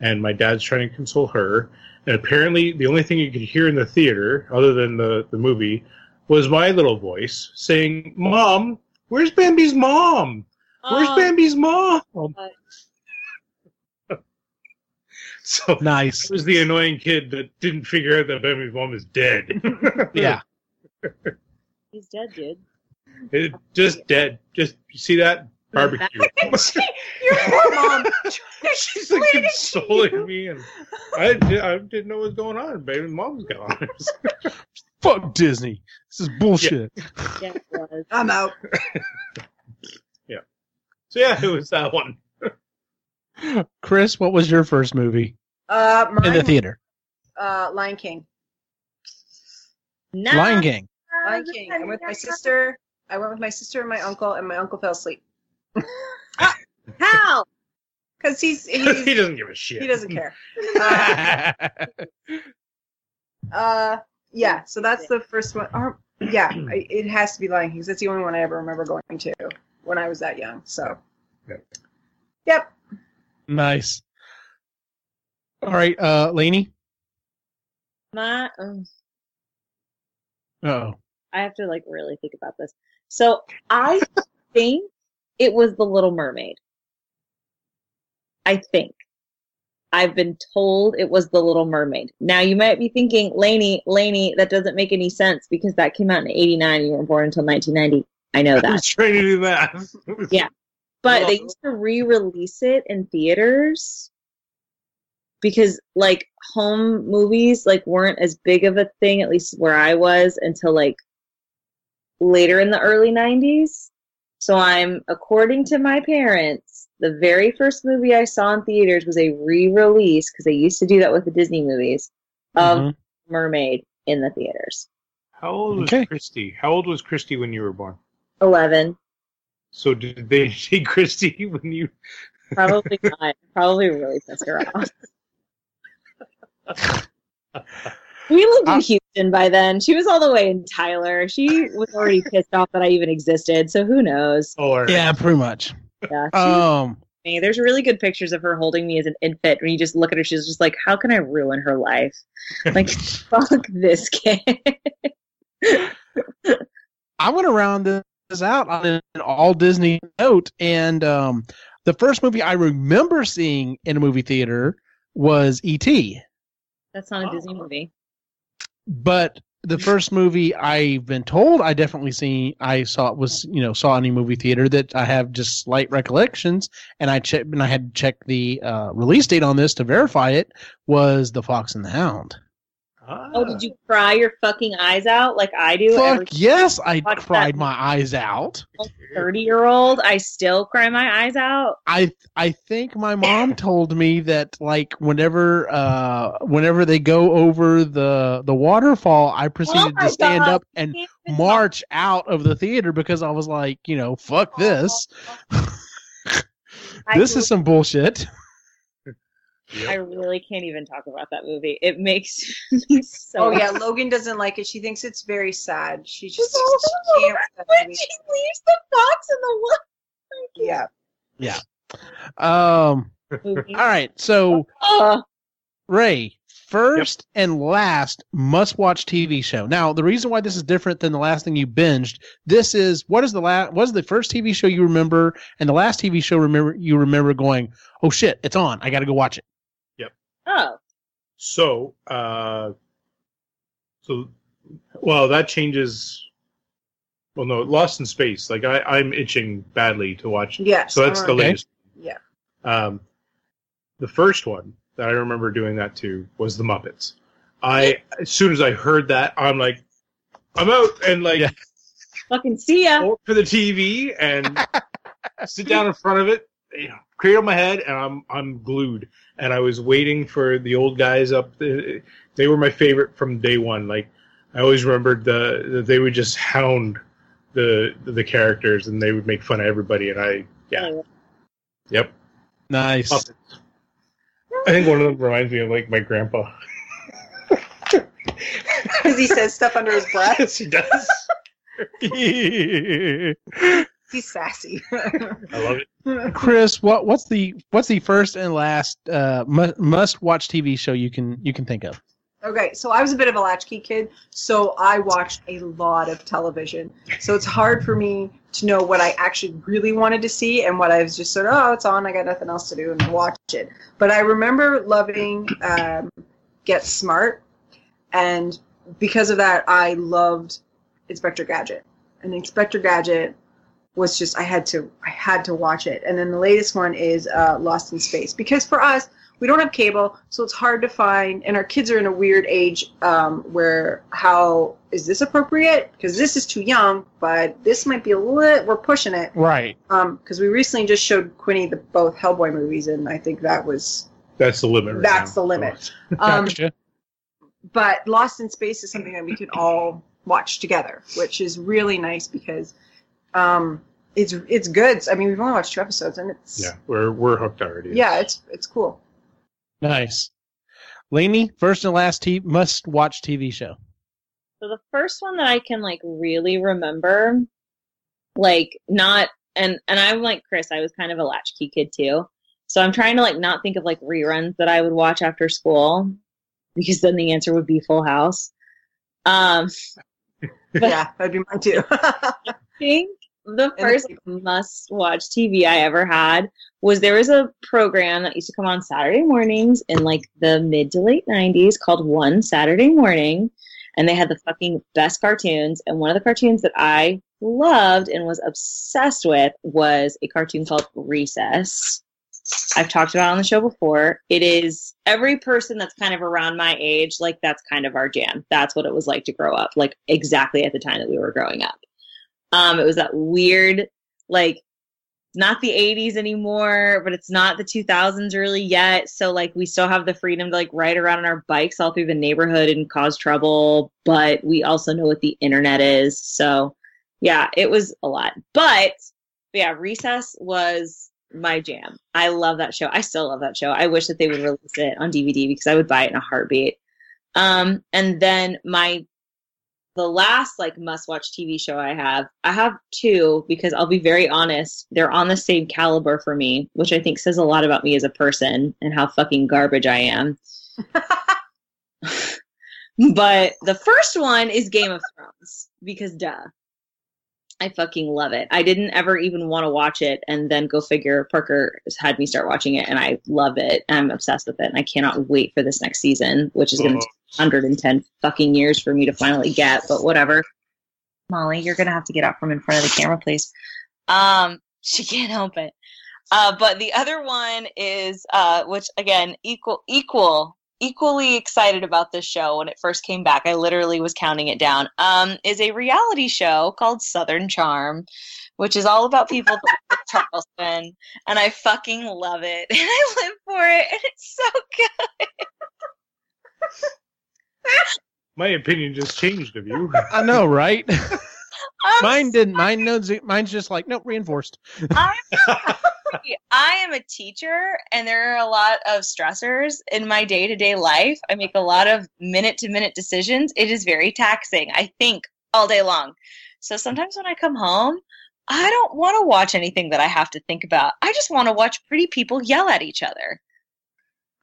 and my dad's trying to console her. And apparently, the only thing you could hear in the theater, other than the the movie, was my little voice saying, "Mom, where's Bambi's mom? Where's Oh, Bambi's mom?" God. So Nice. I was the annoying kid that didn't figure out that Bambi's mom is dead. [LAUGHS] Yeah. He's dead, dude. It- just dead. Just you see that barbecue. [LAUGHS] Your poor mom. [LAUGHS] She's like consoling me, and I, I didn't know what was going on. Baby's mom's gone. Fuck Disney. This is bullshit. Yeah, it was. I'm out. [LAUGHS] Yeah. So yeah, it was that one. [LAUGHS] Chris, what was your first movie Uh, in the theater? uh, Lion King. No. Lion King. Lion King. I went with my sister. I went with my sister and my uncle, and my uncle fell asleep How? [LAUGHS] because he's, he doesn't give a shit. he doesn't care. Uh, uh, yeah. So that's the first one. Or, yeah, [CLEARS THROAT] it has to be Lion King. 'cause That's the only one I ever remember going to when I was that young. So. Yep. Yep. nice. All right, uh, Lainey. My, um, Oh, I have to like really think about this. So I [LAUGHS] think it was The Little Mermaid. I think. I've been told it was The Little Mermaid. Now you might be thinking, Lainey, Lainey, that doesn't make any sense because that came out in 89. You weren't born until 1990. I know [LAUGHS] I that. was trying to do that. [LAUGHS] Yeah. But they used to re-release it in theaters because like home movies like weren't as big of a thing at least where I was until like later in the early 90s. So I'm according to my parents, the very first movie I saw in theaters was a re-release because they used to do that with the Disney movies of Mhm. Mermaid in the theaters. How old was Okay. Christy? How old was Christy when you were born? 11. So did they [LAUGHS] see Christy when you? Probably not. Probably really pissed her off. [LAUGHS] We lived in Houston by then. She was all the way in Tyler. She was already pissed off that I even existed. So who knows? Or yeah, pretty much. Yeah, Um, me. There's really good pictures of her holding me as an infant. When you just look at her, she's just like, "How can I ruin her life? Like, [LAUGHS] fuck this kid." I went around this out on an all Disney note, and um, the first movie I remember seeing in a movie theater was E.T. That's not a Disney movie. But the first movie I've been told I definitely seen I saw it was you know saw in a movie theater that I have just slight recollections, and I checked and I had to check the uh, release date on this to verify it was The Fox and the Hound. Ah. Oh, did you cry your fucking eyes out like I do? Every Fuck yes, I cried my eyes out. thirty-year-old, I still cry my eyes out. I I think my mom [LAUGHS] told me that like whenever uh whenever they go over the the waterfall, I proceeded Oh to stand God. up and march out of the theater because I was like, you know, fuck this. [LAUGHS] I this is some bullshit. I really can't even talk about that movie. It makes [LAUGHS] me so. Oh yeah, [LAUGHS] Logan doesn't like it. She thinks it's very sad. She [LAUGHS] just Oh, she can't. when she leaves the fox in the Yeah. Um all right, so Oh, Ray, first and last must watch TV show. Now, the reason why this is different than the last thing you binged, this is what is the last what is the first TV show you remember and the last TV show remember you remember going, "Oh shit, it's on. I got to go watch it." Oh, So, uh, so, well, that changes. well, no, Lost in Space. Like I, I'm itching badly to watch. Yes. So that's the alright. latest. Yeah. Um, the first one that I remember doing that to was the Muppets. I as soon as I heard that, I'm like, I'm out and like Yeah. Fucking see ya. for the TV and [LAUGHS] sit down in front of it, you know, cradle my head, and I'm I'm glued. And I was waiting for the old guys up. The, they were my favorite from day one. Like I always remembered the that they would just hound the the characters, and they would make fun of everybody. And I yeah, oh. yep. Nice. Muppets. I think one of them reminds me of like my grandpa. [LAUGHS] Because he says stuff under his breath. [LAUGHS] yes, he does. [LAUGHS] He's sassy. I love it. Chris, what what's the what's the first and last uh, mu- must watch TV show you can you can think of? Okay, so I was a bit of a latchkey kid, so I watched a lot of television. So it's hard for me to know what I actually really wanted to see and what I was just sort of, oh, it's on, I got nothing else to do, and watch it. But I remember loving um, Get Smart, and because of that, I loved Inspector Gadget. And Inspector Gadget was just I had to I had to watch it. And then the latest one is uh, Lost in Space because for us we don't have cable, so it's hard to find. And our kids are in a weird age um, where how is this appropriate? Because this is too young, but this might be a little. We're pushing it Right. because we recently just showed Quinny the both Hellboy movies, and I think that was. That's the limit. Right That's now. the limit. Um, Gotcha. but Lost in Space is something that we can all watch together, which is really nice because um, it's it's good. I mean, we've only watched two episodes, and it's Yeah, we're we're hooked already. yeah, it's it's cool. nice. Lainey, first and last t- must watch TV show. So the first one that I can like really remember, like not and and I'm like Chris, I was kind of a latchkey kid too. So I'm trying to like not think of like reruns that I would watch after school because then the answer would be Full House. Um, [LAUGHS] yeah, that'd be mine too. [LAUGHS] I think the first must watch TV I ever had was there was a program that used to come on Saturday mornings in like the mid to late 90s called One Saturday Morning. And they had the fucking best cartoons. And one of the cartoons that I loved and was obsessed with was a cartoon called Recess. I've talked about it on the show before. It is every person that's kind of around my age, like that's kind of our jam. That's what it was like to grow up, like exactly at the time that we were growing up. Um, it was that weird, like, not the 80s anymore, but it's not the 2000s really yet. So, like, we still have the freedom to, like, ride around on our bikes all through the neighborhood and cause trouble, but we also know what the internet is. So, yeah, it was a lot. But, yeah, Recess was my jam. I love that show. I still love that show. I wish that they would release it on DVD because I would buy it in a heartbeat. Um, and then my the last like must watch TV show I have, I have two because I'll be very honest, they're on the same caliber for me, which I think says a lot about me as a person and how fucking garbage I am. [LAUGHS] but the first one is Game of Thrones because duh. I fucking love it. I didn't ever even want to watch it and then go figure Parker had me start watching it and I love it. I'm obsessed with it and I cannot wait for this next season, which is going to 110 fucking years for me to finally get, but whatever. Molly, you're gonna have to get out from in front of the camera, please. Um, [LAUGHS] she can't help it. Uh, but the other one is, uh, which again, equal, equal, equally excited about this show when it first came back. I literally was counting it down. Um, is a reality show called Southern Charm, which is all about people Charleston, and I fucking love it, [LAUGHS] and I live for it, and it's so good. [LAUGHS] my opinion just changed of you. [LAUGHS] I know, right? I'm Mine didn't. Mine knows. Mine's just like nope, reinforced. I'm [LAUGHS] I am a teacher, and there are a lot of stressors in my day to day life. I make a lot of minute to minute decisions. It is very taxing. I think all day long. So sometimes when I come home, I don't want to watch anything that I have to think about. I just want to watch pretty people yell at each other.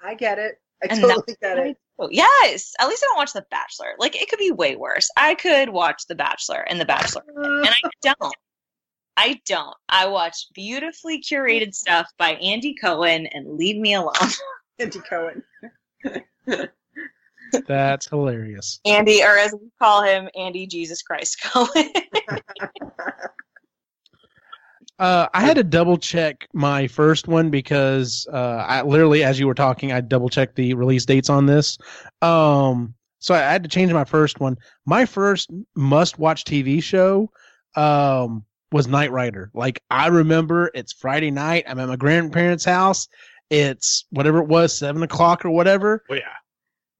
I get it. I And totally get it. Oh, yes. At least I don't watch The Bachelor. Like, it could be way worse. I could watch The Bachelor and The Bachelor and I [LAUGHS] don't. I don't. I watch beautifully curated stuff by Andy Cohen and leave me alone. [LAUGHS] Andy Cohen. [LAUGHS] That's hilarious. Andy, or as we call him, Andy Jesus Christ Cohen. Uh, I had to double check my first one because uh, I literally, as you were talking, I double checked the release dates on this. Um, so I had to change my first one. My first must-watch TV show um, was Knight Rider. Like I remember, it's Friday night. I'm at my grandparents' house. It's whatever it was, seven o'clock or whatever. Oh yeah.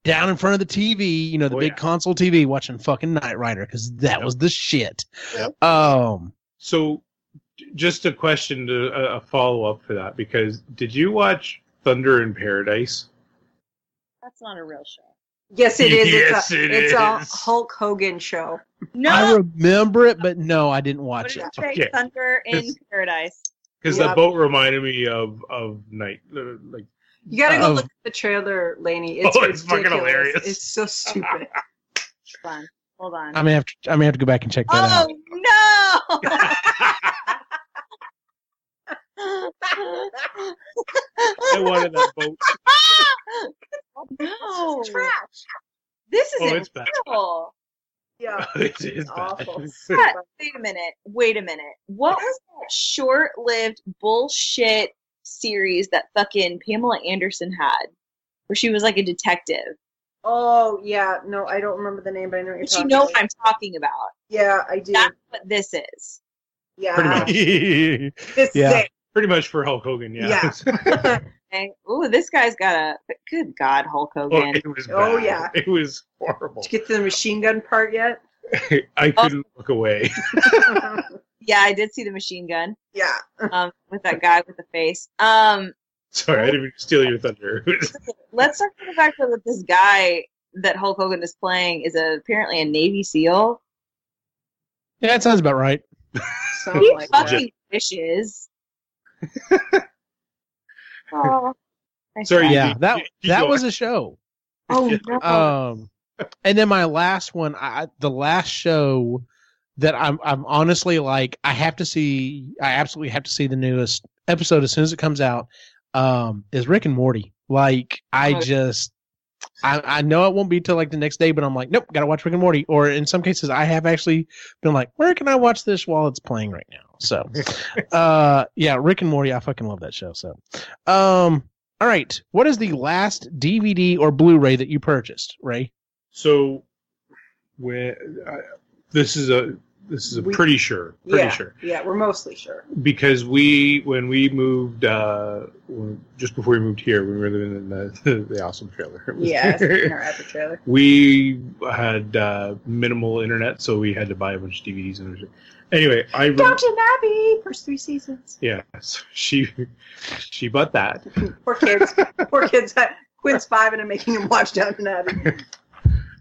Down in front of the TV, you know, the Oh, big yeah. console TV, watching fucking Knight Rider because that Yep. was the shit. Yep. Um, So, just a question to a, a follow up for that because did you watch Thunder in Paradise? That's not a real show. Yes, it is. Yes, it's a, it it's a. Hulk Hogan show. No, I remember it, but no, I didn't what watch did it. you say? Okay. Thunder in Paradise. Because Yeah. the boat reminded me of of Knight. uh, Like You gotta go Oh. look at the trailer, Laney. It's Oh, it's fucking hilarious. It's so stupid. [LAUGHS] Fun. Hold on. I may have to. I may have to go back and check that out. oh no! [LAUGHS] I wanted that boat. no. Trash. This Oh, isn't it's bad. Yeah. [LAUGHS] it is. Awful. [LAUGHS] What? Wait a minute. Wait a minute. What was that short-lived bullshit series that fucking Pamela Anderson had, where she was like a detective? Oh yeah. No, I don't remember the name, but I know what you're But you talking know about. what I'm talking about. Yeah, I do. That's what this is. yeah. Pretty much. [LAUGHS] This Yeah. is Pretty much for Hulk Hogan. Yeah. it. Okay. Ooh, this guy's got a good God, Hulk oh, Hogan. it was. Bad. Oh, yeah. It was horrible. Did you get to the machine gun part yet? [LAUGHS] I couldn't look away. [LAUGHS] yeah, I did see the machine gun yeah. um, with that guy with the face. Um, Sorry, I didn't mean to steal your thunder. [LAUGHS] let's talk about the fact that this guy that Hulk Hogan is playing is a, apparently a Navy SEAL. Yeah, that sounds about right. Sounds He like that. fucking wishes. Oh, Sorry, Yeah, did- that you- you that go was a show. Oh no. Um, and then my last one, I the last show that I'm I'm honestly like I have to see. I absolutely have to see the newest episode as soon as it comes out. Um, is Rick and Morty. Like I Oh. just. I, I know it won't be till like the next day, but I'm like, nope, gotta watch Rick and Morty. Or in some cases, I have actually been like, where can I watch this while it's playing right now? So, [LAUGHS] uh, yeah, Rick and Morty, I fucking love that show. So, um, all right, what is the last DVD or Blu-ray that you purchased, Ray? So, where uh, this is a this is a We- pretty sure, pretty yeah. sure, Yeah, we're mostly sure. because we when we moved uh, when, just before we moved here, we were living in the, [LAUGHS] the awesome trailer. [LAUGHS] Yeah, in our epic trailer. we had uh, minimal internet, so we had to buy a bunch of DVDs and everything. Anyway, I Downton Abbey, first three seasons. yeah, [LAUGHS] so she she bought that. Poor kids. Poor kids. Quinn's five and I'm making him watch Downton Abbey.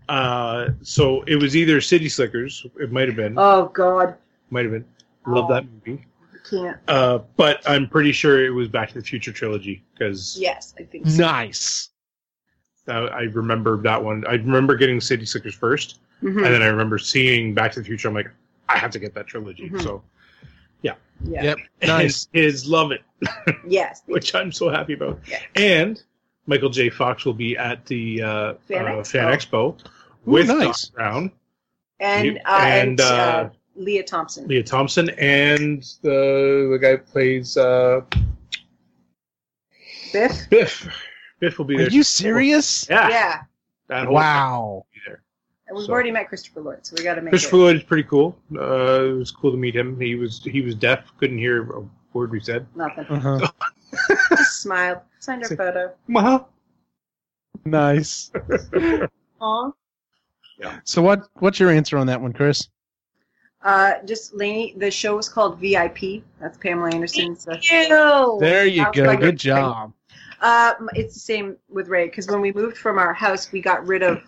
Uh, so it was either City Slickers, it might have been, Oh God, might have been. Love Oh. that movie. I can't. Uh, but I'm pretty sure it was Back to the Future trilogy because Yes, I think so. Nice. I remember that one. I remember getting City Slickers first, Mhm. and then I remember seeing Back to the Future. I'm like, I have to get that trilogy. Mhm. So Yeah. Yep. [LAUGHS] and Nice. Is love it, [LAUGHS] Yes. which I'm so happy about. Yeah. And Michael J. Fox will be at the uh, Fan uh, Expo. Fan Expo Ooh, with nice. Doc Brown, And uh, And, and, uh, uh, Lea Thompson. Lea Thompson, and the the guy who plays uh, Biff. Biff. Biff will be Are there. Are you serious? Yeah. Yeah. That Wow. will be there. And we've So- already met Christopher Lloyd, so we got to make Christopher it. Lloyd is pretty cool. Uh, it was cool to meet him. He was he was deaf, couldn't hear a word we said. Nothing. Uh-huh. [LAUGHS] Just smiled. Signed our photo. Wow. Nice. [LAUGHS] Aw. So what what's your answer on that one, Chris? Uh, just Lainey. The show was called VIP. That's Pamela Anderson's. Uh, Ew. There you go. Good a- job. Uh, it's the same with Ray because when we moved from our house, we got rid of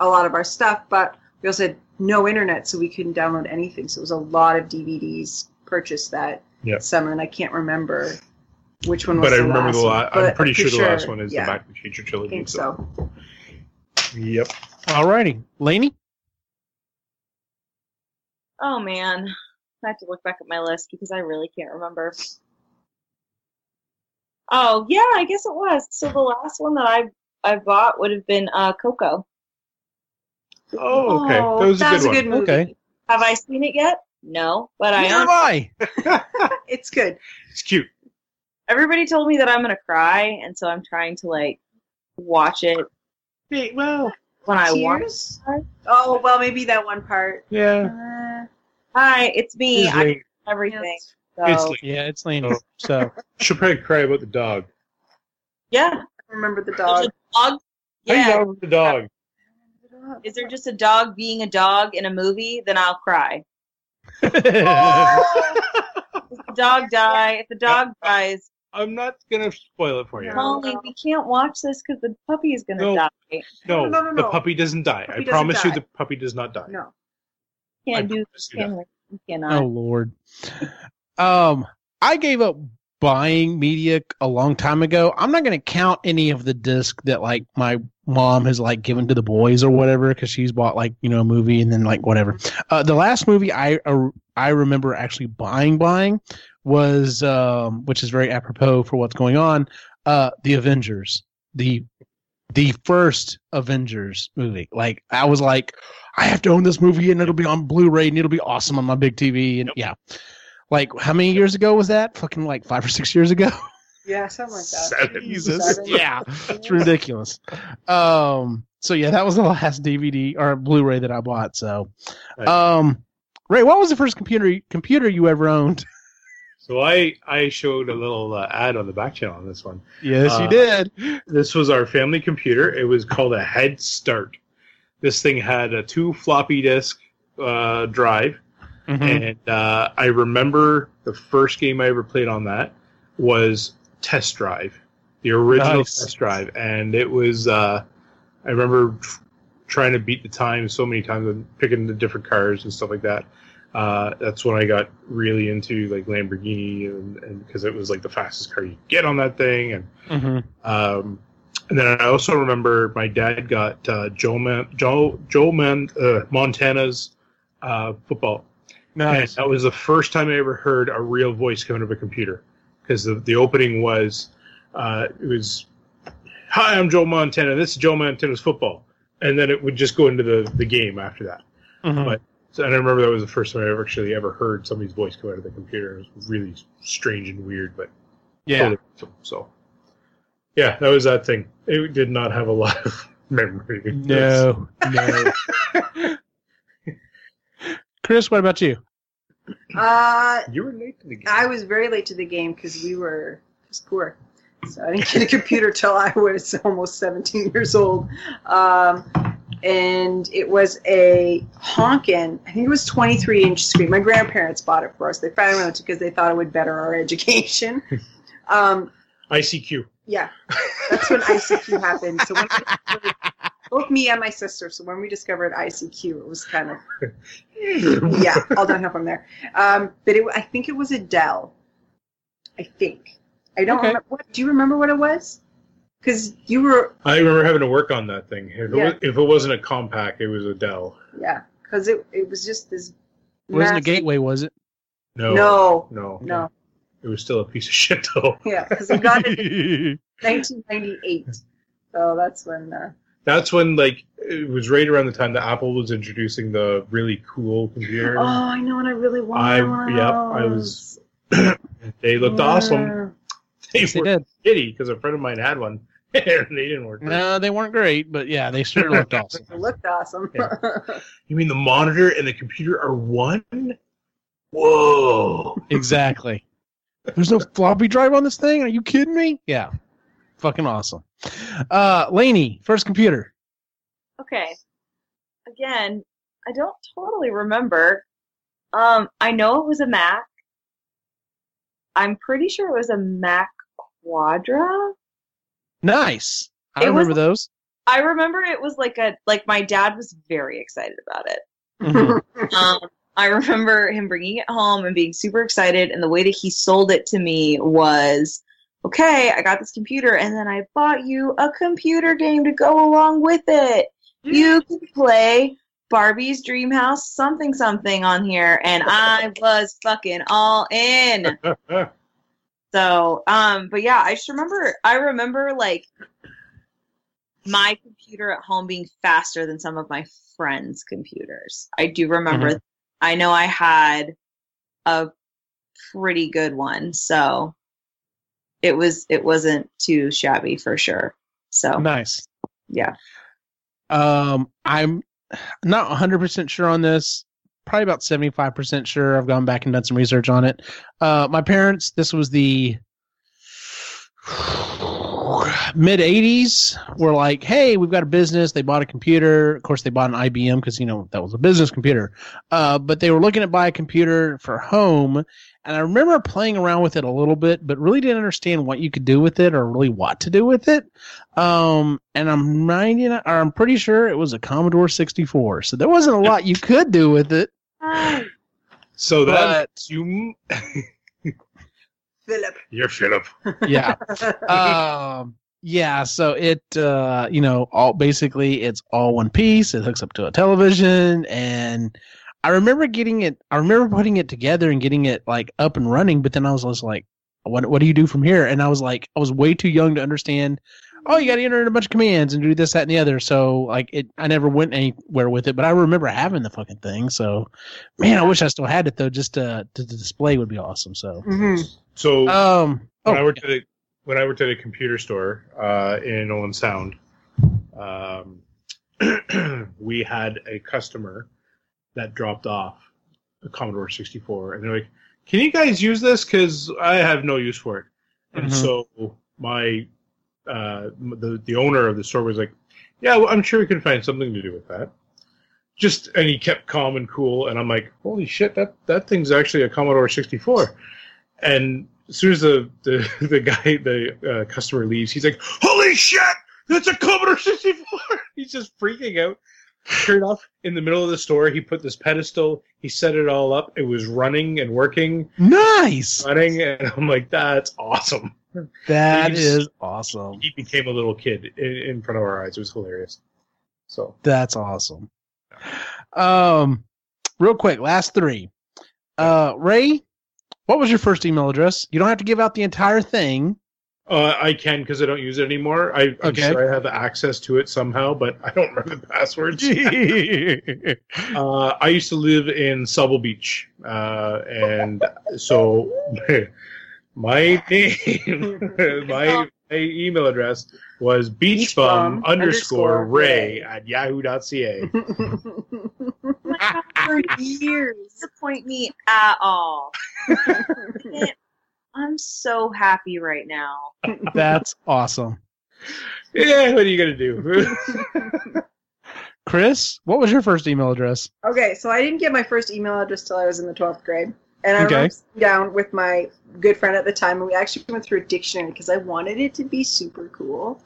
a lot of our stuff, but we also had no internet, so we couldn't download anything. So it was a lot of DVDs purchased that Yep. summer, and I can't remember which one was. but I the remember last the one, last. I'm pretty sure the last one is yeah, the Back to the Future I trilogy. think so. Yep. Alrighty. Laney? Oh man, I have to look back at my list because I really can't remember. Oh yeah, I guess it was. So the last one that I I bought would have been uh Coco. Oh, okay. Oh, that was a good one. a good movie. Okay. Have I seen it yet? No, but I Neither am. have I. [LAUGHS] It's good. It's cute. Everybody told me that I'm gonna cry, and so I'm trying to like watch it Hey, well, when I want. Oh well, maybe that one part. yeah. Uh, Hi, it's me. It's I late. do everything. It's So. Yeah, it's Laney. Oh. So [LAUGHS] Should probably cry about the dog. yeah, I remember the dog. dog. How do you Yeah, know about the dog? is there just a dog being a dog in a movie? Then I'll cry. [LAUGHS] If the dog die, if the dog [LAUGHS] dies, I'm not gonna spoil it for you. Molly, we can't watch this because the puppy is gonna No. die. No, No, no, no, the no. puppy doesn't die. Puppy I doesn't promise you, die. the puppy does not die. No. Can't I do promise this. you that. Can we? We cannot. Oh Lord. Um, I gave up buying media a long time ago. I'm not going to count any of the disc that like my mom has like given to the boys or whatever because she's bought like you know a movie and then like whatever. Uh, the last movie I uh, I remember actually buying buying was um, which is very apropos for what's going on. Uh, the Avengers, the the first Avengers movie. Like I was like, I have to own this movie and it'll be on Blu-ray and it'll be awesome on my big TV. And yeah, like how many years ago was that? Fucking like five or six years ago. [LAUGHS] Yeah, something like that. Seven. Jesus. Seven. Yeah, it's ridiculous. Um, so yeah, that was the [LAUGHS] last DVD or Blu-ray that I bought. So, um, Ray, what was the first computer computer you ever owned? [LAUGHS] So I I showed a little uh, ad on the back channel on this one. Yes, Uh, you did. This was our family computer. It was called a Head Start. This thing had a two floppy disk uh, drive, Mhm. and uh, I remember the first game I ever played on that was Test Drive, the original Nice. Test Drive, and it was. Uh, I remember trying to beat the time so many times and picking the different cars and stuff like that. Uh, that's when I got really into like Lamborghini, and because it was like the fastest car you could get on that thing, and Mhm. um, and then I also remember my dad got uh, Joe Man, Joe Joe Man, uh, Montana's uh, football, Nice. and that was the first time I ever heard a real voice come out of a computer because the the opening was uh, it was Hi, I'm Joe Montana. This is Joe Montana's football, and then it would just go into the the game after that. Mhm. But so, and I remember that was the first time I ever actually ever heard somebody's voice come out of the computer. It was really strange and weird, but yeah. totally awesome. So, yeah, that was that thing. It did not have a lot of [LAUGHS] memory. No, no. Chris, what about you? Uh, you were late to the game. I was very late to the game because we were just poor. So I didn't get a computer till I was [LAUGHS] almost 17 years old. Um, and it was a honkin', I think it was 23 inch screen. My grandparents bought it for us. They finally went to because they thought it would better our [LAUGHS] education. [LAUGHS] Um, ICQ. yeah, that's when ICQ happened. So when [LAUGHS] both me and my sister, so when we discovered ICQ, it was kind of yeah, all downhill from there. Um, but it, I think it was a Dell. I think. I don't Okay. remember. What, do you remember what it was? Because you were, I remember having to work on that thing. If it, was, if it wasn't a Compaq, it was a Dell. yeah, because it, it was just this. It wasn't a gateway, was it? No, No, no, no. It was still a piece of [LAUGHS] shit though. Yeah, because we got it in [LAUGHS] 1998. So that's when. Uh, That's when like it was right around the time that Apple was introducing the really cool computer. oh, I know, and I really I wanted one of yep, I was. [CLEARS THROAT] they looked awesome. They Yes, they were did. shitty because a friend of mine had one and [LAUGHS] they didn't work. No, they weren't great, but yeah, they sure looked [LAUGHS] awesome. It looked awesome. [LAUGHS] You mean the monitor and the computer are one? Whoa! Exactly. There's no floppy drive on this thing. Are you kidding me? Yeah. Fucking awesome. Uh Laney, first computer. Okay. Again, I don't totally remember. Um, I know it was a Mac. I'm pretty sure it was a Mac Quadra. Nice. I It was- remember those. I remember it was like a like my dad was very excited about it. Mhm. [LAUGHS] Um, I remember him bringing it home and being super excited, and the way that he sold it to me was, "Okay, I got this computer, and then I bought you a computer game to go along with it. You can play Barbie's Dream House something something on here," and I was fucking all in. [LAUGHS] So, um, but yeah, I just remember, I remember like my computer at home being faster than some of my friends' computers. I do remember. I know I had a pretty good one, so it was it wasn't too shabby for sure. So Nice. yeah, Um, I'm not 100% sure on this. Probably about 75% sure. I've gone back and done some research on it. Uh, my parents, this was the mid 80s, were like, hey, we've got a business. They bought a computer. Of course, they bought an IBM because, you know, that was a business computer. Uh, but they were looking to buy a computer for home. And I remember playing around with it a little bit, but really didn't understand what you could do with it or really what to do with it. Um, and I'm 99, or I'm pretty sure it was a Commodore 64. So there wasn't a lot you could do with it. So that But- you, [LAUGHS] Philip. you're Philip. [LAUGHS] Yeah. um, yeah. So it, uh, you know, all basically it's all one piece. It hooks up to a television and I remember getting it, I remember putting it together and getting it like up and running, but then I was just like, what, what do you do from here? And I was like, I was way too young to understand. Oh, you got to enter in a bunch of commands and do this, that, and the other. So, like, it, I never went anywhere with it, but I remember having the fucking thing. So, man, I wish I still had it though. Just to, to, to display would be awesome. So, hmm So um, when I oh, worked at a, when I worked at a computer store uh, in Owen Sound, um, [CLEARS THROAT] we had a customer that dropped off a Commodore 64, and they're like, "Can you guys use this? Because I have no use for it." And Mhm. so my uh, the the owner of the store was like, "Yeah, well, I'm sure we can find something to do with that." Just and he kept calm and cool, and I'm like, "Holy shit, that that thing's actually a Commodore 64." And as soon as the the, [LAUGHS] the guy the uh, customer leaves, he's like, "Holy shit, that's a Commodore 64!" [LAUGHS] he's just freaking out. Sure enough, in the middle of the store, he put this pedestal. He set it all up. It was running and working, nice. running, and I'm like, "That's awesome." That is awesome. He became a little kid in, in front of our eyes. It was hilarious. So That's awesome. Um, real quick, last three. Uh, Ray, what was your first email address? You don't have to give out the entire thing. uh, I can because I don't use it anymore. I, I'm Okay. sure I have access to it somehow, but I don't remember the passwords. [LAUGHS] [LAUGHS] Uh, I used to live in Sauble Beach, uh, and so [LAUGHS] my name, [LAUGHS] my, my email address was beachbum Beachbum underscore underscore ray Ray. at yahoo.ca. [LAUGHS] [LAUGHS] for years disappoint me at all. I'm so happy right now. That's awesome. yeah, what are you gonna do? Chris, what was your first email address? okay, so I didn't get my first email address till I was in the 12th grade. And I Okay. remember sitting down with my good friend at the time, and we actually went through a dictionary because I wanted it to be super cool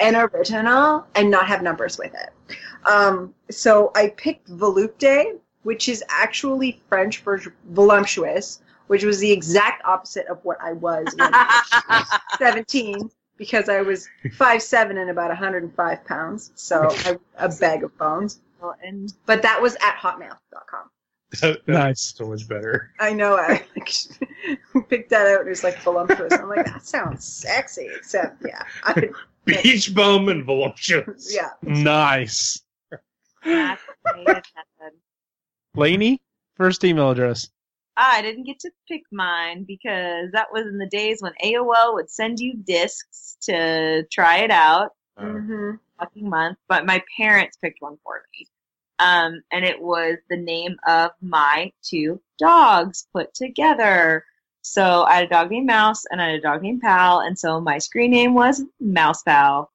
and original and not have numbers with it. Um, so I picked volupte, which is actually French for voluptuous, which was the exact opposite of what I was when I was [LAUGHS] 17 because I was 5'7 and about 105 pounds. So I, a bag of bones. and But that was at hotmail.com. That- that's Nice. so much better. I know. I like, [LAUGHS] picked that out. and It was like voluptuous. I'm like, that sounds sexy. Except, yeah, I, Beach [LAUGHS] bum and voluptuous. yeah. Nice. that's amazing. Laney, first email address. I didn't get to pick mine because that was in the days when AOL would send you discs to try it out. Uh, hmm fucking month, but my parents picked one for me. Um, and it was the name of my two dogs put together. So I had a dog named Mouse and I had a dog named Pal, and so my screen name was Mouse Pal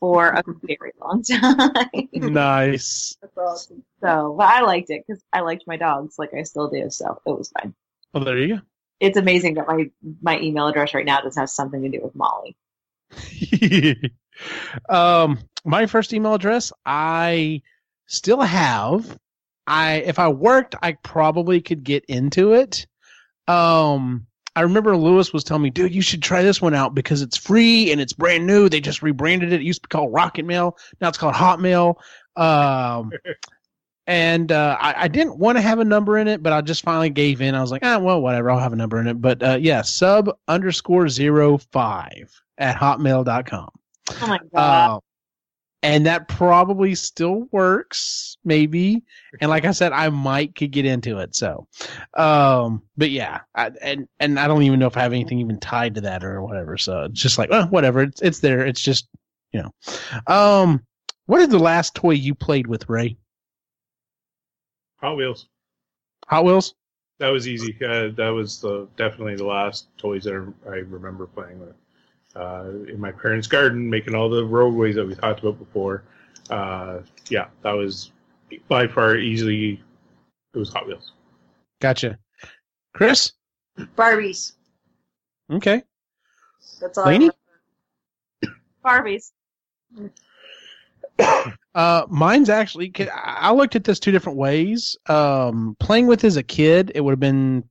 for a very long [LAUGHS] time. Nice. That's awesome. so, but I liked it because I liked my dogs, like I still do. So it was fine. Well, there you go. It's amazing that my my email address right now does have something to do with Molly. [LAUGHS] um, my first email address, I still have. I if I worked, I probably could get into it. Um, I remember Lewis was telling me, dude, you should try this one out because it's free and it's brand new. They just rebranded it. It used to be called Rocket Mail. Now it's called Hotmail. Um, [LAUGHS] and uh, I, I didn't want to have a number in it, but I just finally gave in. I was like, ah, well, whatever. I'll have a number in it. But uh, yeah, sub underscore zero five at hotmail.com. Oh my god! Uh, and that probably still works, maybe. And like I said, I might could get into it. So, um, but yeah, I, and and I don't even know if I have anything even tied to that or whatever. So it's just like, well, whatever. It's it's there. It's just you know, um, what is the last toy you played with, Ray? Hot Wheels. Hot Wheels. That was easy. Uh, that was the, definitely the last toys that I, I remember playing with. Uh, in my parents' garden, making all the roadways that we talked about before. Uh, yeah, that was by far easily. It was Hot Wheels. Gotcha. Chris. Barbies. Okay. That's all. Lainey? I. Barbies. [COUGHS] Uh, mine's actually. I looked at this two different ways. Um, playing with as a kid, it would have been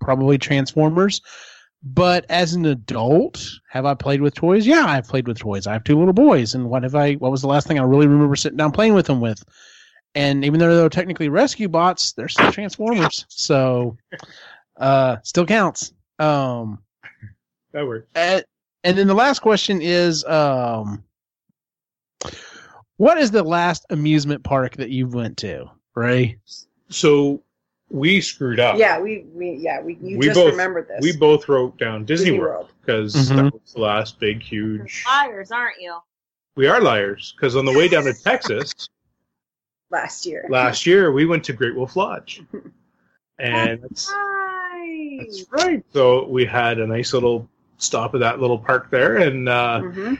probably Transformers. But as an adult, have I played with toys? Yeah, I've played with toys. I have two little boys, and what have I? What was the last thing I really remember sitting down playing with them with? And even though they're technically rescue bots, they're still Transformers, so uh, still counts. Um, That worked. and, and then the last question is, um, what is the last amusement park that you went to, Ray? So we screwed up. Yeah, we, we yeah we you We just both- remembered this. We both wrote down Disney, Disney World World. because Mhm. that was the last big, huge. Liars, aren't you? We are liars because on the way down to [LAUGHS] Texas last year. last year, we went to Great Wolf Lodge, [LAUGHS] and that's, Right. that's right. So we had a nice little stop at that little park there, and uh, hmm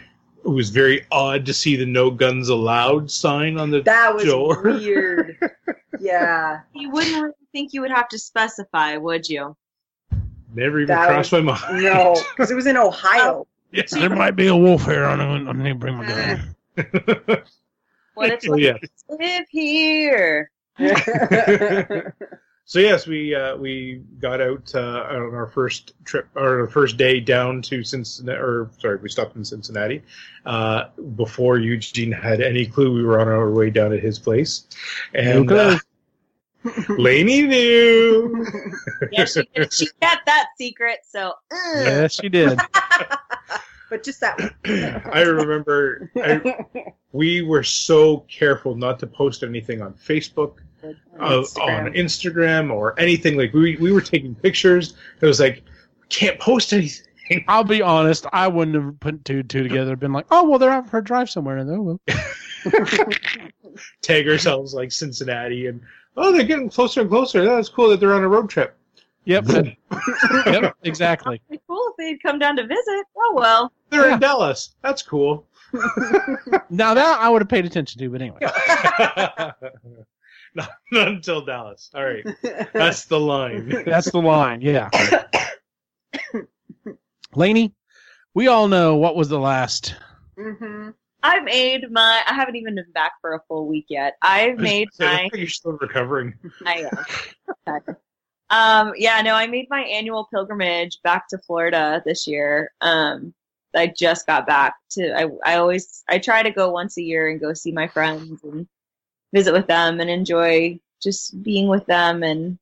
it was very odd to see the "No Guns Allowed" sign on the That was door. weird. [LAUGHS] yeah, You wouldn't really think you would have to specify, would you? Never even That crossed my mind. no, [LAUGHS] because it was in Ohio. Yeah. There might be a wolf here. I don't, I need to bring my gun. What if so yeah. [LAUGHS] live here? [LAUGHS] So yes, we uh, we got out uh, on our first trip or our first day down to Cincinnati. Or sorry, we stopped in Cincinnati uh, before Eugene had any clue we were on our way down to his place, and Okay. [LAUGHS] Lainey knew. [LAUGHS] Yeah, she, she got that secret, so uh, Yes, you did. [LAUGHS] but just that one. I remember I, we were so careful not to post anything on Facebook, uh, on Instagram, or anything. Like we we were taking pictures. It was like can't post anything. I'll be honest. I wouldn't have put two and two together. Been like, oh well, they're out for a drive somewhere, and they will. Tag ourselves like Cincinnati, and oh, they're getting closer and closer. That's cool that they're on a road trip. Yep. [LAUGHS] yep. Exactly. it'd be cool if they'd come down to visit. Oh well. They're Yeah. in Dallas. That's cool. [LAUGHS] Now that I would have paid attention to, but anyway. [LAUGHS] not, not until Dallas. All right, that's the line. That's the line. Yeah. [COUGHS] Laney, we all know what was the last. hmm I made my. I haven't even been back for a full week yet. I've made my. You're still recovering. I am. um, yeah, no, I made my annual pilgrimage back to Florida this year. Um, I just got back to. I I always I try to go once a year and go see my friends and visit with them and enjoy just being with them and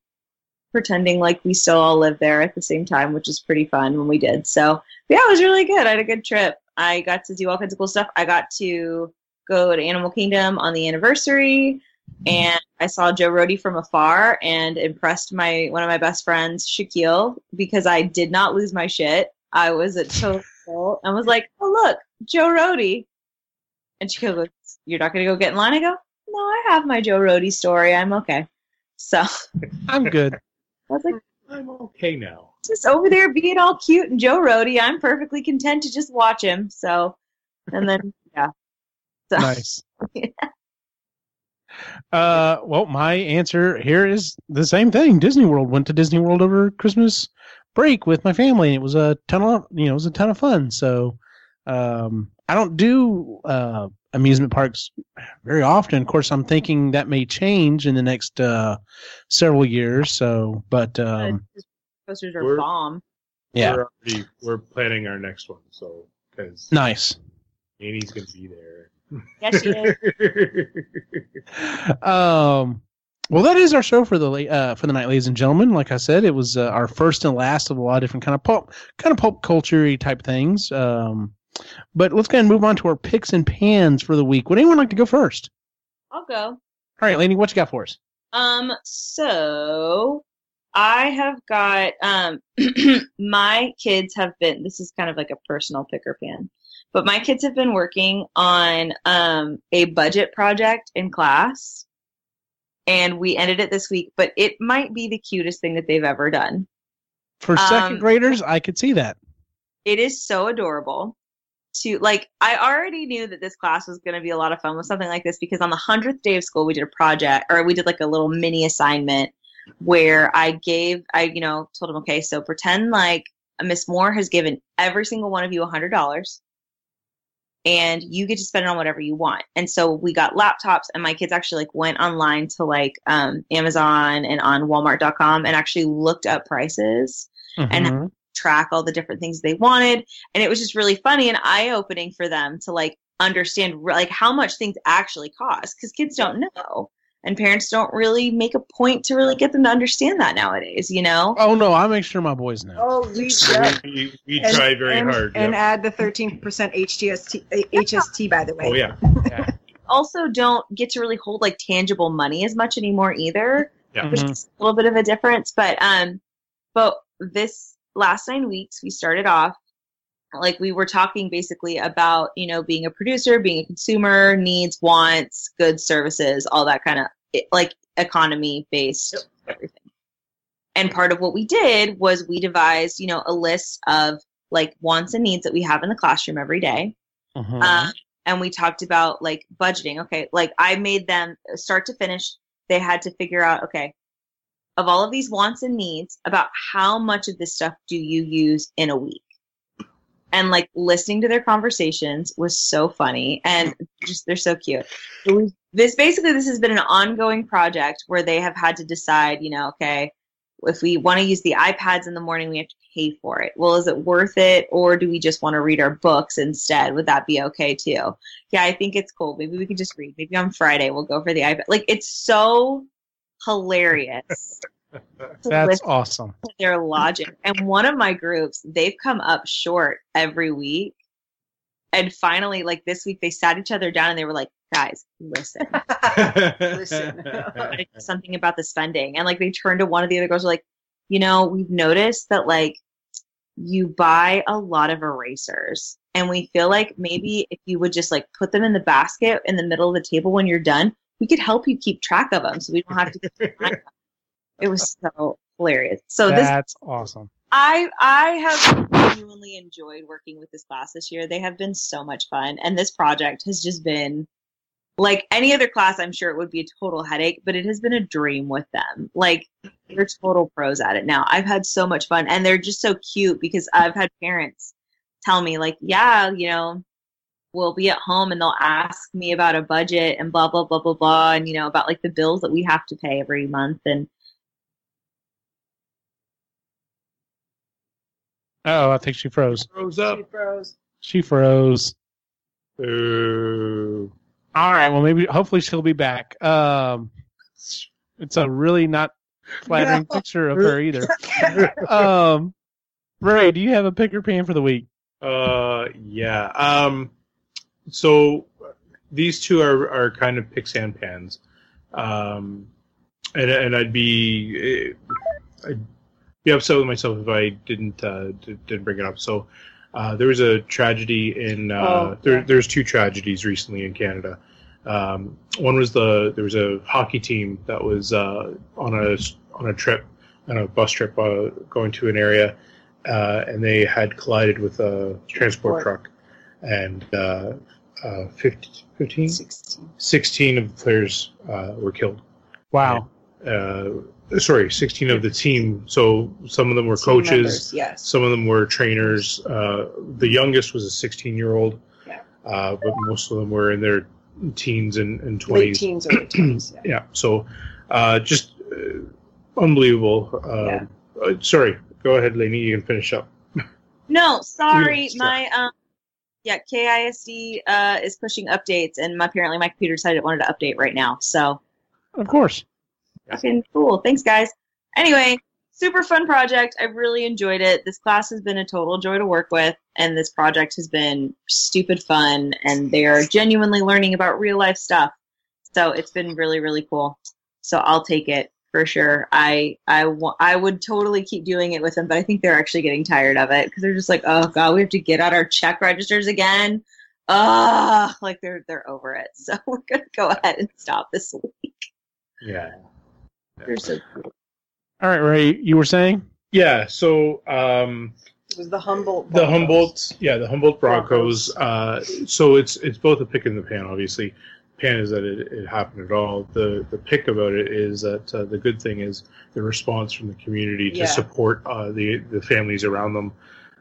pretending like we still all live there at the same time, which is pretty fun when we did. So yeah, it was really good. I had a good trip. I got to do all kinds of cool stuff. I got to go to Animal Kingdom on the anniversary and I saw Joe Rohde from afar and impressed my one of my best friends, Shaquille, because I did not lose my shit. I was at total and was like, "Oh look, Joe Rohde," and Shaquille goes, "You're not gonna go get in line?" I go, "No, I have my Joe Rohde story. I'm okay." So I [LAUGHS] I'm good. I was like, I'm okay now. Just over there being all cute and Joe Rohde. I'm perfectly content to just watch him. So, and then yeah, so Nice. [LAUGHS] Uh, well, my answer here is the same thing. Disney World went to Disney World over Christmas break with my family, and it was a ton of you know it was a ton of fun. So, um, I don't do uh, amusement parks very often. Of course, I'm thinking that may change in the next uh, several years. So, but um, posters are We're- bomb. yeah, We're already we're planning our next one, so because nice. Annie's gonna be there. Yes, she is. [LAUGHS] um, well, that is our show for the la- uh, for the night, ladies and gentlemen. Like I said, it was uh, our first and last of a lot of different kind of pulp kind of pulp culture type things. Um, But let's go ahead and move on to our picks and pans for the week. Would anyone like to go first? I'll go. All right, Lainey, what you got for us? Um, so I have got um [CLEARS THROAT] my kids have been this is kind of like a personal picker pan. But my kids have been working on um a budget project in class and we ended it this week, but it might be the cutest thing that they've ever done. For second Um, graders, I could see that. It is so adorable. To like, I already knew that this class was going to be a lot of fun with something like this because on the hundredth day of school, we did a project or we did like a little mini assignment where I gave, I you know told them, okay, so pretend like a Miss Moore has given every single one of you a hundred dollars, and you get to spend it on whatever you want. And so we got laptops, and my kids actually like went online to like um, Amazon and on Walmart.com and actually looked up prices and Mhm. track all the different things they wanted and it was just really funny and eye-opening for them to like understand like how much things actually cost because kids don't know and parents don't really make a point to really get them to understand that nowadays you know oh no, I make sure my boys know. Oh, we yeah. we, we And- try very and, hard. And yep. add the 13% HTST, uh, HST, by the way. oh yeah. also don't get to really hold like tangible money as much anymore either Yeah. which Mhm. is a little bit of a difference. But um, but this last nine weeks, we started off like we were talking basically about you know being a producer, being a consumer, needs, wants, goods, services, all that kind of like economy based everything. And part of what we did was we devised you know a list of like wants and needs that we have in the classroom every day. Um, and we talked about like budgeting. Okay, like I made them start to finish. They had to figure out okay, of all of these wants and needs, about how much of this stuff do you use in a week? And like listening to their conversations was so funny and just they're so cute. Was, this basically this has been an ongoing project where they have had to decide, you know, okay, if we want to use the iPads in the morning, we have to pay for it. Well, is it worth it, or do we just want to read our books instead? Would that be okay too? Yeah, I think it's cool. Maybe we can just read. Maybe on Friday we'll go for the iPad. Like it's so hilarious. To That's awesome. their logic. And one of my groups, they've come up short every week. And finally, like this week, they sat each other down and they were like, guys, listen. [LAUGHS] Listen. something about the spending. And like they turned to one of the other girls were like, you know, we've noticed that like you buy a lot of erasers. And we feel like maybe if you would just like put them in the basket in the middle of the table when you're done, we could help you keep track of them so we don't have to [LAUGHS] It was so hilarious. So this That's awesome. I I have genuinely enjoyed working with this class this year. They have been so much fun, and this project has just been like any other class. I'm sure it would be a total headache, but it has been a dream with them. Like they're total pros at it now. I've had so much fun, and they're just so cute because I've had parents tell me like, yeah, you know. We'll be at home and they'll ask me about a budget and blah blah blah blah blah and you know about like the bills that we have to pay every month and Oh, I think she froze. Rose up. She froze. She froze. Ooh. All right. Well, maybe hopefully she'll be back. Um, it's a really not flattering [LAUGHS] No. picture of her either. Um, Ray, do you have a picker pan for the week? Uh, yeah. Um, so these two are, are kind of picks and pans. Um, and, and I'd be, eh, I'd be upset with myself if I didn't, uh, d- didn't bring it up. So, uh, there was a tragedy in, uh, Oh, there, yeah. there's two tragedies recently in Canada. Um, one was the, there was a hockey team that was, uh, on a, on a trip, on a bus trip, uh, going to an area, uh, and they had collided with a transport Transport. truck, and uh, uh, 50, 15, 16. 16 of the players uh, were killed. Wow. Uh, sorry, 16 of the team. So some of them were Team coaches, members, yes. some of them were trainers. Uh, the youngest was a 16 year old, Yeah. uh, but most of them were in their teens and, and 20s. Late teens, early [CLEARS THROAT] twenties. Yeah. Yeah. So uh, just uh, unbelievable. Um, uh, sorry. Go ahead, Lainey. You can finish up. No, sorry, [LAUGHS] my um, yeah, KISD uh is pushing updates, and my, apparently my computer decided it wanted to update right now. So Of course. Fucking cool. Thanks, guys. Anyway, super fun project. I've really enjoyed it. This class has been a total joy to work with, and this project has been stupid fun, and they are genuinely learning about real life stuff. So it's been really, really cool. So I'll take it for sure. I I wa- I would totally keep doing it with them, but I think they're actually getting tired of it because they're just like, oh god, we have to get out our check registers again. Ah, like they're they're over it. [LAUGHS] So we're gonna go ahead and stop this week. Yeah. They're so cool. All right, Ray, you were saying? Yeah. So um, It was the Humboldt. the Humboldt, yeah, the Humboldt Broncos. Uh, so it's it's both a pick and the pan. Obviously, pan is that it, it happened at all. The the pick about it is that uh, the good thing is the response from the community to Yeah. support uh, the the families around them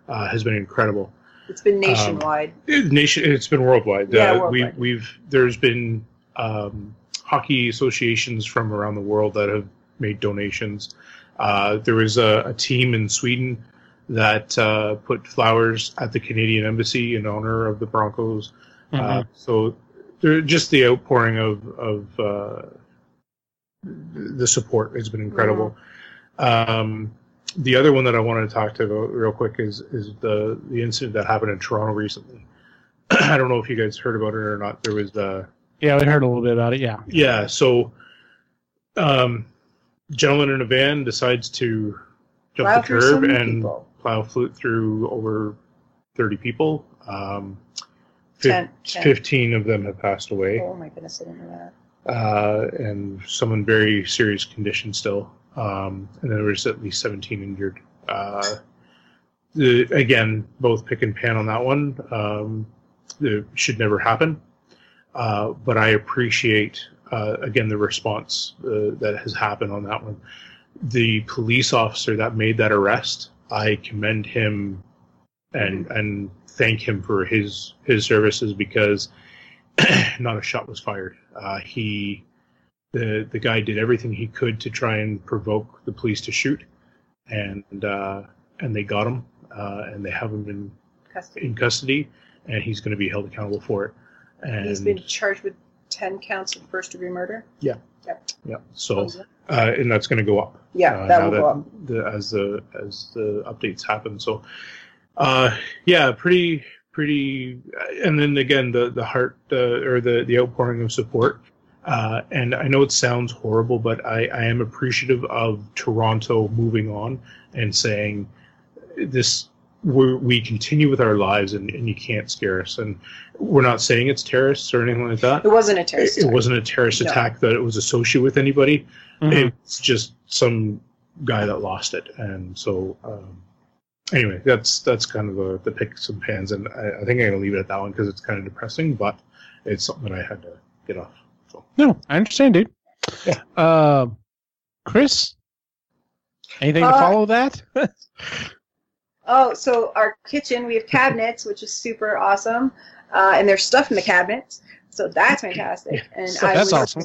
uh, has been incredible. It's been nationwide. It- nation, it's been worldwide. Yeah, Uh, worldwide. We, we've there's been um, hockey associations from around the world that have made donations. Uh, there was a, a team in Sweden that uh, put flowers at the Canadian embassy in honor of the Broncos. Uh, so there, just the outpouring of of uh, the support has been incredible. Um, the other one that I wanted to talk to about real quick is is the the incident that happened in Toronto recently. [CLEARS THROAT] I don't know if you guys heard about it or not. There was uh yeah, we heard a little bit about it. Yeah. yeah, so um gentleman in a van decides to jump Plow the curb and people. plow flute through over 30 people. Um, fif- Ten- ten. 15 of them have passed away Oh my goodness, I didn't know that. uh, and some in very serious condition still. Um, and there was at least 17 injured. Uh, the, again, both pick and pan on that one. Um, it should never happen. Uh, but I appreciate, uh, again, the response uh, that has happened on that one. The police officer that made that arrest, I commend him and and thank him for his his services because [CLEARS THROAT] not a shot was fired. Uh, he the the guy did everything he could to try and provoke the police to shoot, and uh, and they got him, uh, and they have him in Custody. in custody, and he's going to be held accountable for it. And He's been charged with ten counts of first degree murder. yeah, so Yeah, So, uh, and that's going to go up. uh, that will go up. the, as the as the updates happen. So, uh, yeah, pretty pretty. And then again, the the heart uh, or the the outpouring of support. Uh, and I know it sounds horrible, but I, I am appreciative of Toronto moving on and saying this. We're, we continue with our lives, and, and you can't scare us. And we're not saying it's terrorists or anything like that. It wasn't a terrorist. It, it attack. wasn't a terrorist No. attack that it was associated with anybody Mhm. it's just some guy that lost it and so um, anyway that's that's kind of the, the picks and pans and I, I think i'm gonna leave it at that one because it's kind of depressing but it's something that i had to get off so No, I understand, dude. Yeah. Uh, Chris, anything to Uh, follow that? [LAUGHS] Oh, so our kitchen, we have cabinets, which is super awesome, uh, and there's stuff in the cabinets, so that's fantastic. And So that's awesome.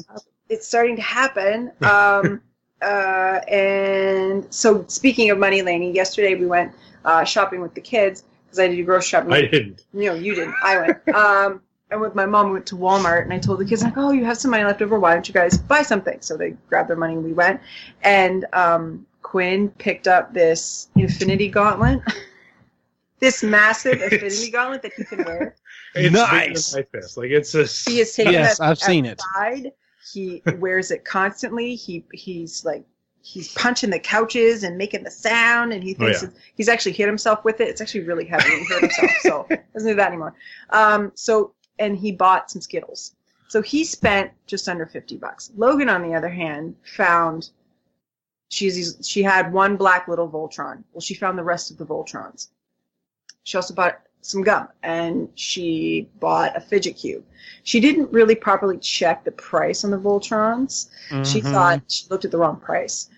It's starting to happen. [LAUGHS] Um, uh, and so, speaking of money, Laney, yesterday we went uh, shopping with the kids because I did grocery shopping. i didn't No, you didn't. I went. Um, and with my mom, we went to Walmart, and I told the kids, like, "Oh, you have some money left over. Why don't you guys buy something?" So they grabbed their money, and we went. And um, Quinn picked up this Infinity Gauntlet, this massive Infinity Gauntlet that he can wear. it's Nice. bigger than my fist. like it's a He has taken Yes, that I've seen it. outside. He wears it constantly. He he's like he's punching the couches and making the sound, and he Oh, thinks yeah. it's- he's actually hit himself with it. It's actually really heavy. and He hurt himself, so [LAUGHS] doesn't do that anymore. Um, so and he bought some Skittles. So he spent just under fifty bucks. Logan, on the other hand, found she's she had one black little Voltron. Well, she found the rest of the Voltrons. She also bought some gum and she bought a fidget cube. She didn't really properly check the price on the Voltrons. She Mhm. thought she looked at the wrong price.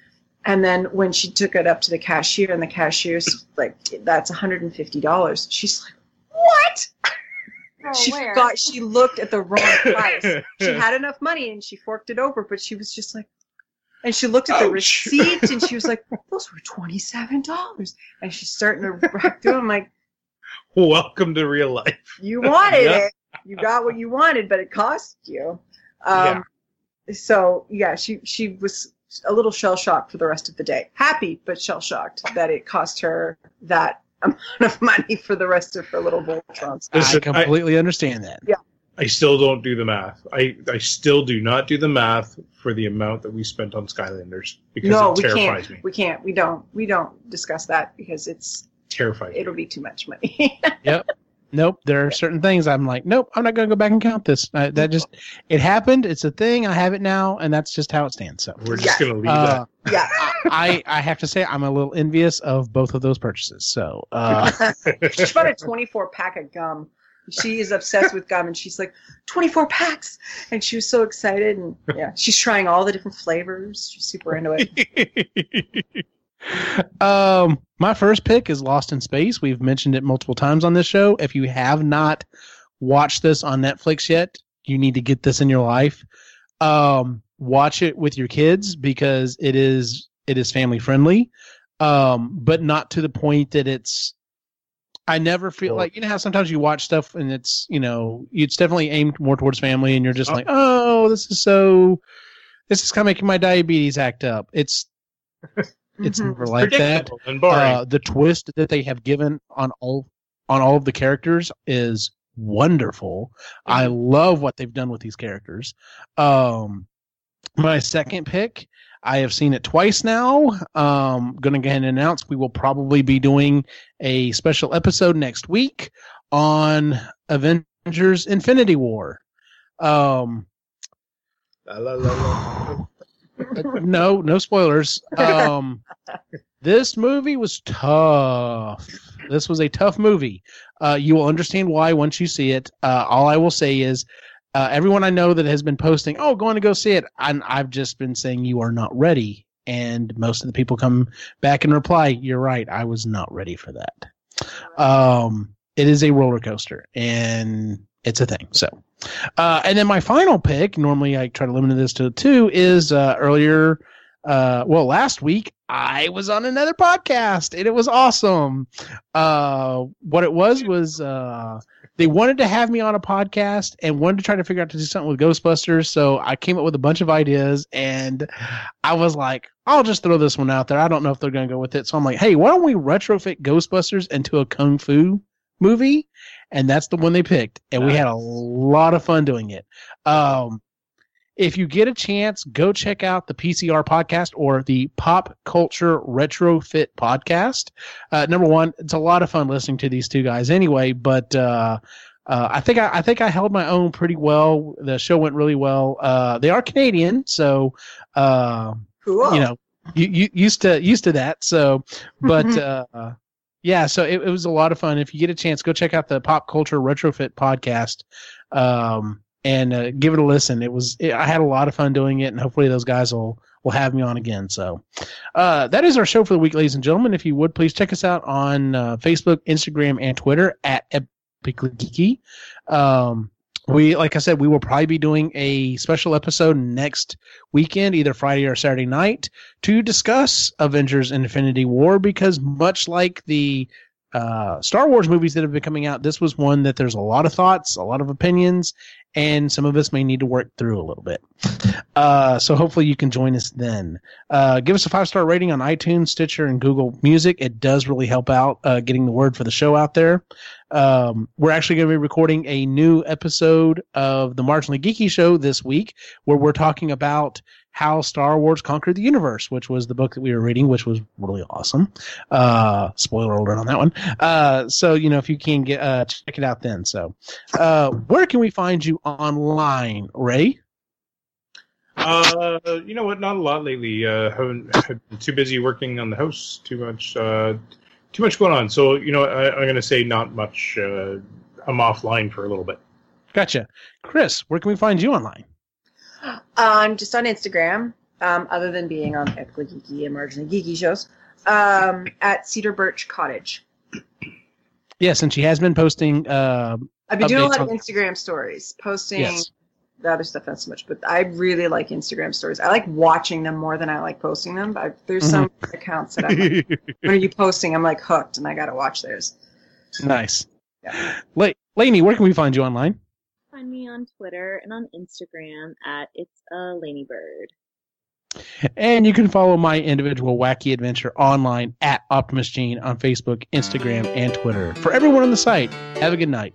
And then when she took it up to the cashier and the cashier's like, that's $150, she's like, what? she forgot she looked at the wrong [LAUGHS] price. she had enough money and she forked it over, but she was just like, and she looked at the Ouch. receipt and she was like, [LAUGHS] those were $27. And she's starting to rack through. I'm like, welcome to real life you wanted Yeah. it. You got what you wanted, but it cost you. Um, So yeah, she she was a little shell shocked for the rest of the day. Happy, but shell shocked that it cost her that [LAUGHS] amount of money for the rest of her little Voltrons. I Listen, I- completely understand that. I still don't do the math. I, I still do not do the math for the amount that we spent on Skylanders because No, it we can't. me. We can't. We don't. We don't discuss that because it's terrifying. it'll be too much money. [LAUGHS] Yep. Nope, there are certain things I'm like, nope, I'm not going to go back and count this. Uh, that just it happened. It's a thing. I have it now, and that's just how it stands. So, We're just Yeah. gonna leave uh, yeah. [LAUGHS] I I have to say I'm a little envious of both of those purchases. So, uh, [LAUGHS] she bought a 24 pack of gum. She is obsessed with gum, and she's like, 24 packs, and she was so excited. And yeah, she's trying all the different flavors. She's super into it. [LAUGHS] um, my first pick is Lost in Space. We've mentioned it multiple times on this show. If you have not watched this on Netflix yet, you need to get this in your life. Um, watch it with your kids because it is it is family friendly, um, but not to the point that it's. I never feel like you know how sometimes you watch stuff and it's you know it's definitely aimed more towards family and you're just Oh. like oh this is so this is kind of making my diabetes act up. It's [LAUGHS] it's never like that. And boring. Uh, the twist that they have given on all on all of the characters is wonderful. I love what they've done with these characters. Um, my second pick, I have seen it twice now. Um, going to go ahead and announce we will probably be doing a special episode next week on Avengers: Infinity War. Um, La, la, la, [LAUGHS] no, no spoilers. Um, this movie was tough. This was a tough movie. Uh, you will understand why once you see it. Uh, all I will say is, uh, everyone I know that has been posting, "Oh, going to go see it," and I've just been saying you are not ready. And most of the people come back and reply, "You're right. I was not ready for that." Um, it is a roller coaster, and it's a thing. So, uh, and then my final pick, normally I try to limit this to two, is uh, earlier, uh, well, last week I was on another podcast and it was awesome. Uh, what it was was uh, they wanted to have me on a podcast and wanted to try to figure out to do something with Ghostbusters. So I came up with a bunch of ideas and I was like, I'll just throw this one out there. I don't know if they're going to go with it. So I'm like, hey, why don't we retrofit Ghostbusters into a kung fu movie? And that's the one they picked. And we had a lot of fun doing it. Um, if you get a chance, go check out the PCR podcast or the Pop Culture Retrofit podcast. Uh, number one, it's a lot of fun listening to these two guys anyway, but, uh, uh, I think I, I think I held my own pretty well. The show went really well. Uh, they are Canadian, so, uh, Cool. you know, you, you used to used to that. So, [LAUGHS] but uh, yeah, so it, it was a lot of fun. If you get a chance, go check out the Pop Culture Retrofit podcast, um, and uh, give it a listen. It was it, I had a lot of fun doing it, and hopefully those guys will will have me on again. So, uh, that is our show for the week, ladies and gentlemen. If you would please check us out on uh, Facebook, Instagram, and Twitter at Epically Geeky. Um, we, like I said, we will probably be doing a special episode next weekend, either Friday or Saturday night, to discuss Avengers Infinity War because much like the uh, Star Wars movies that have been coming out, this was one that there's a lot of thoughts, a lot of opinions, and some of us may need to work through a little bit. Uh, so hopefully you can join us then. Uh, give us a five star rating on iTunes, Stitcher, and Google Music. It does really help out uh, getting the word for the show out there. Um, we're actually going to be recording a new episode of the Marginally Geeky Show this week, where we're talking about how Star Wars conquered the universe, which was the book that we were reading, which was really awesome. Uh, spoiler alert on that one. Uh, so you know if you can get uh, check it out then. So, uh, where can we find you online, Ray? Uh, you know what? Not a lot lately. Uh, haven't have been too busy working on the house. Too much. Uh, too much going on. So you know, I, I'm going to say not much. Uh, I'm offline for a little bit. Gotcha, Chris. Where can we find you online? I'm just on Instagram, um, other than being on Epically Geeky and Marginally Geeky shows, um, at Cedar Birch Cottage. Yes, and she has been posting. Uh, I've been doing a Updates lot of Instagram stories, posting Yes. the other stuff not so much, but I really like Instagram stories. I like watching them more than I like posting them. But there's some mm-hmm. accounts that I'm like, [LAUGHS] when are you posting? I'm like hooked, and I got to watch theirs. nice. Yeah. La- Lainey, where can we find you online? Find me on Twitter and on Instagram at it's a Laney Bird. And you can follow my individual wacky adventure online at Optimus Gene on Facebook, Instagram, and Twitter. For everyone on the site, have a good night.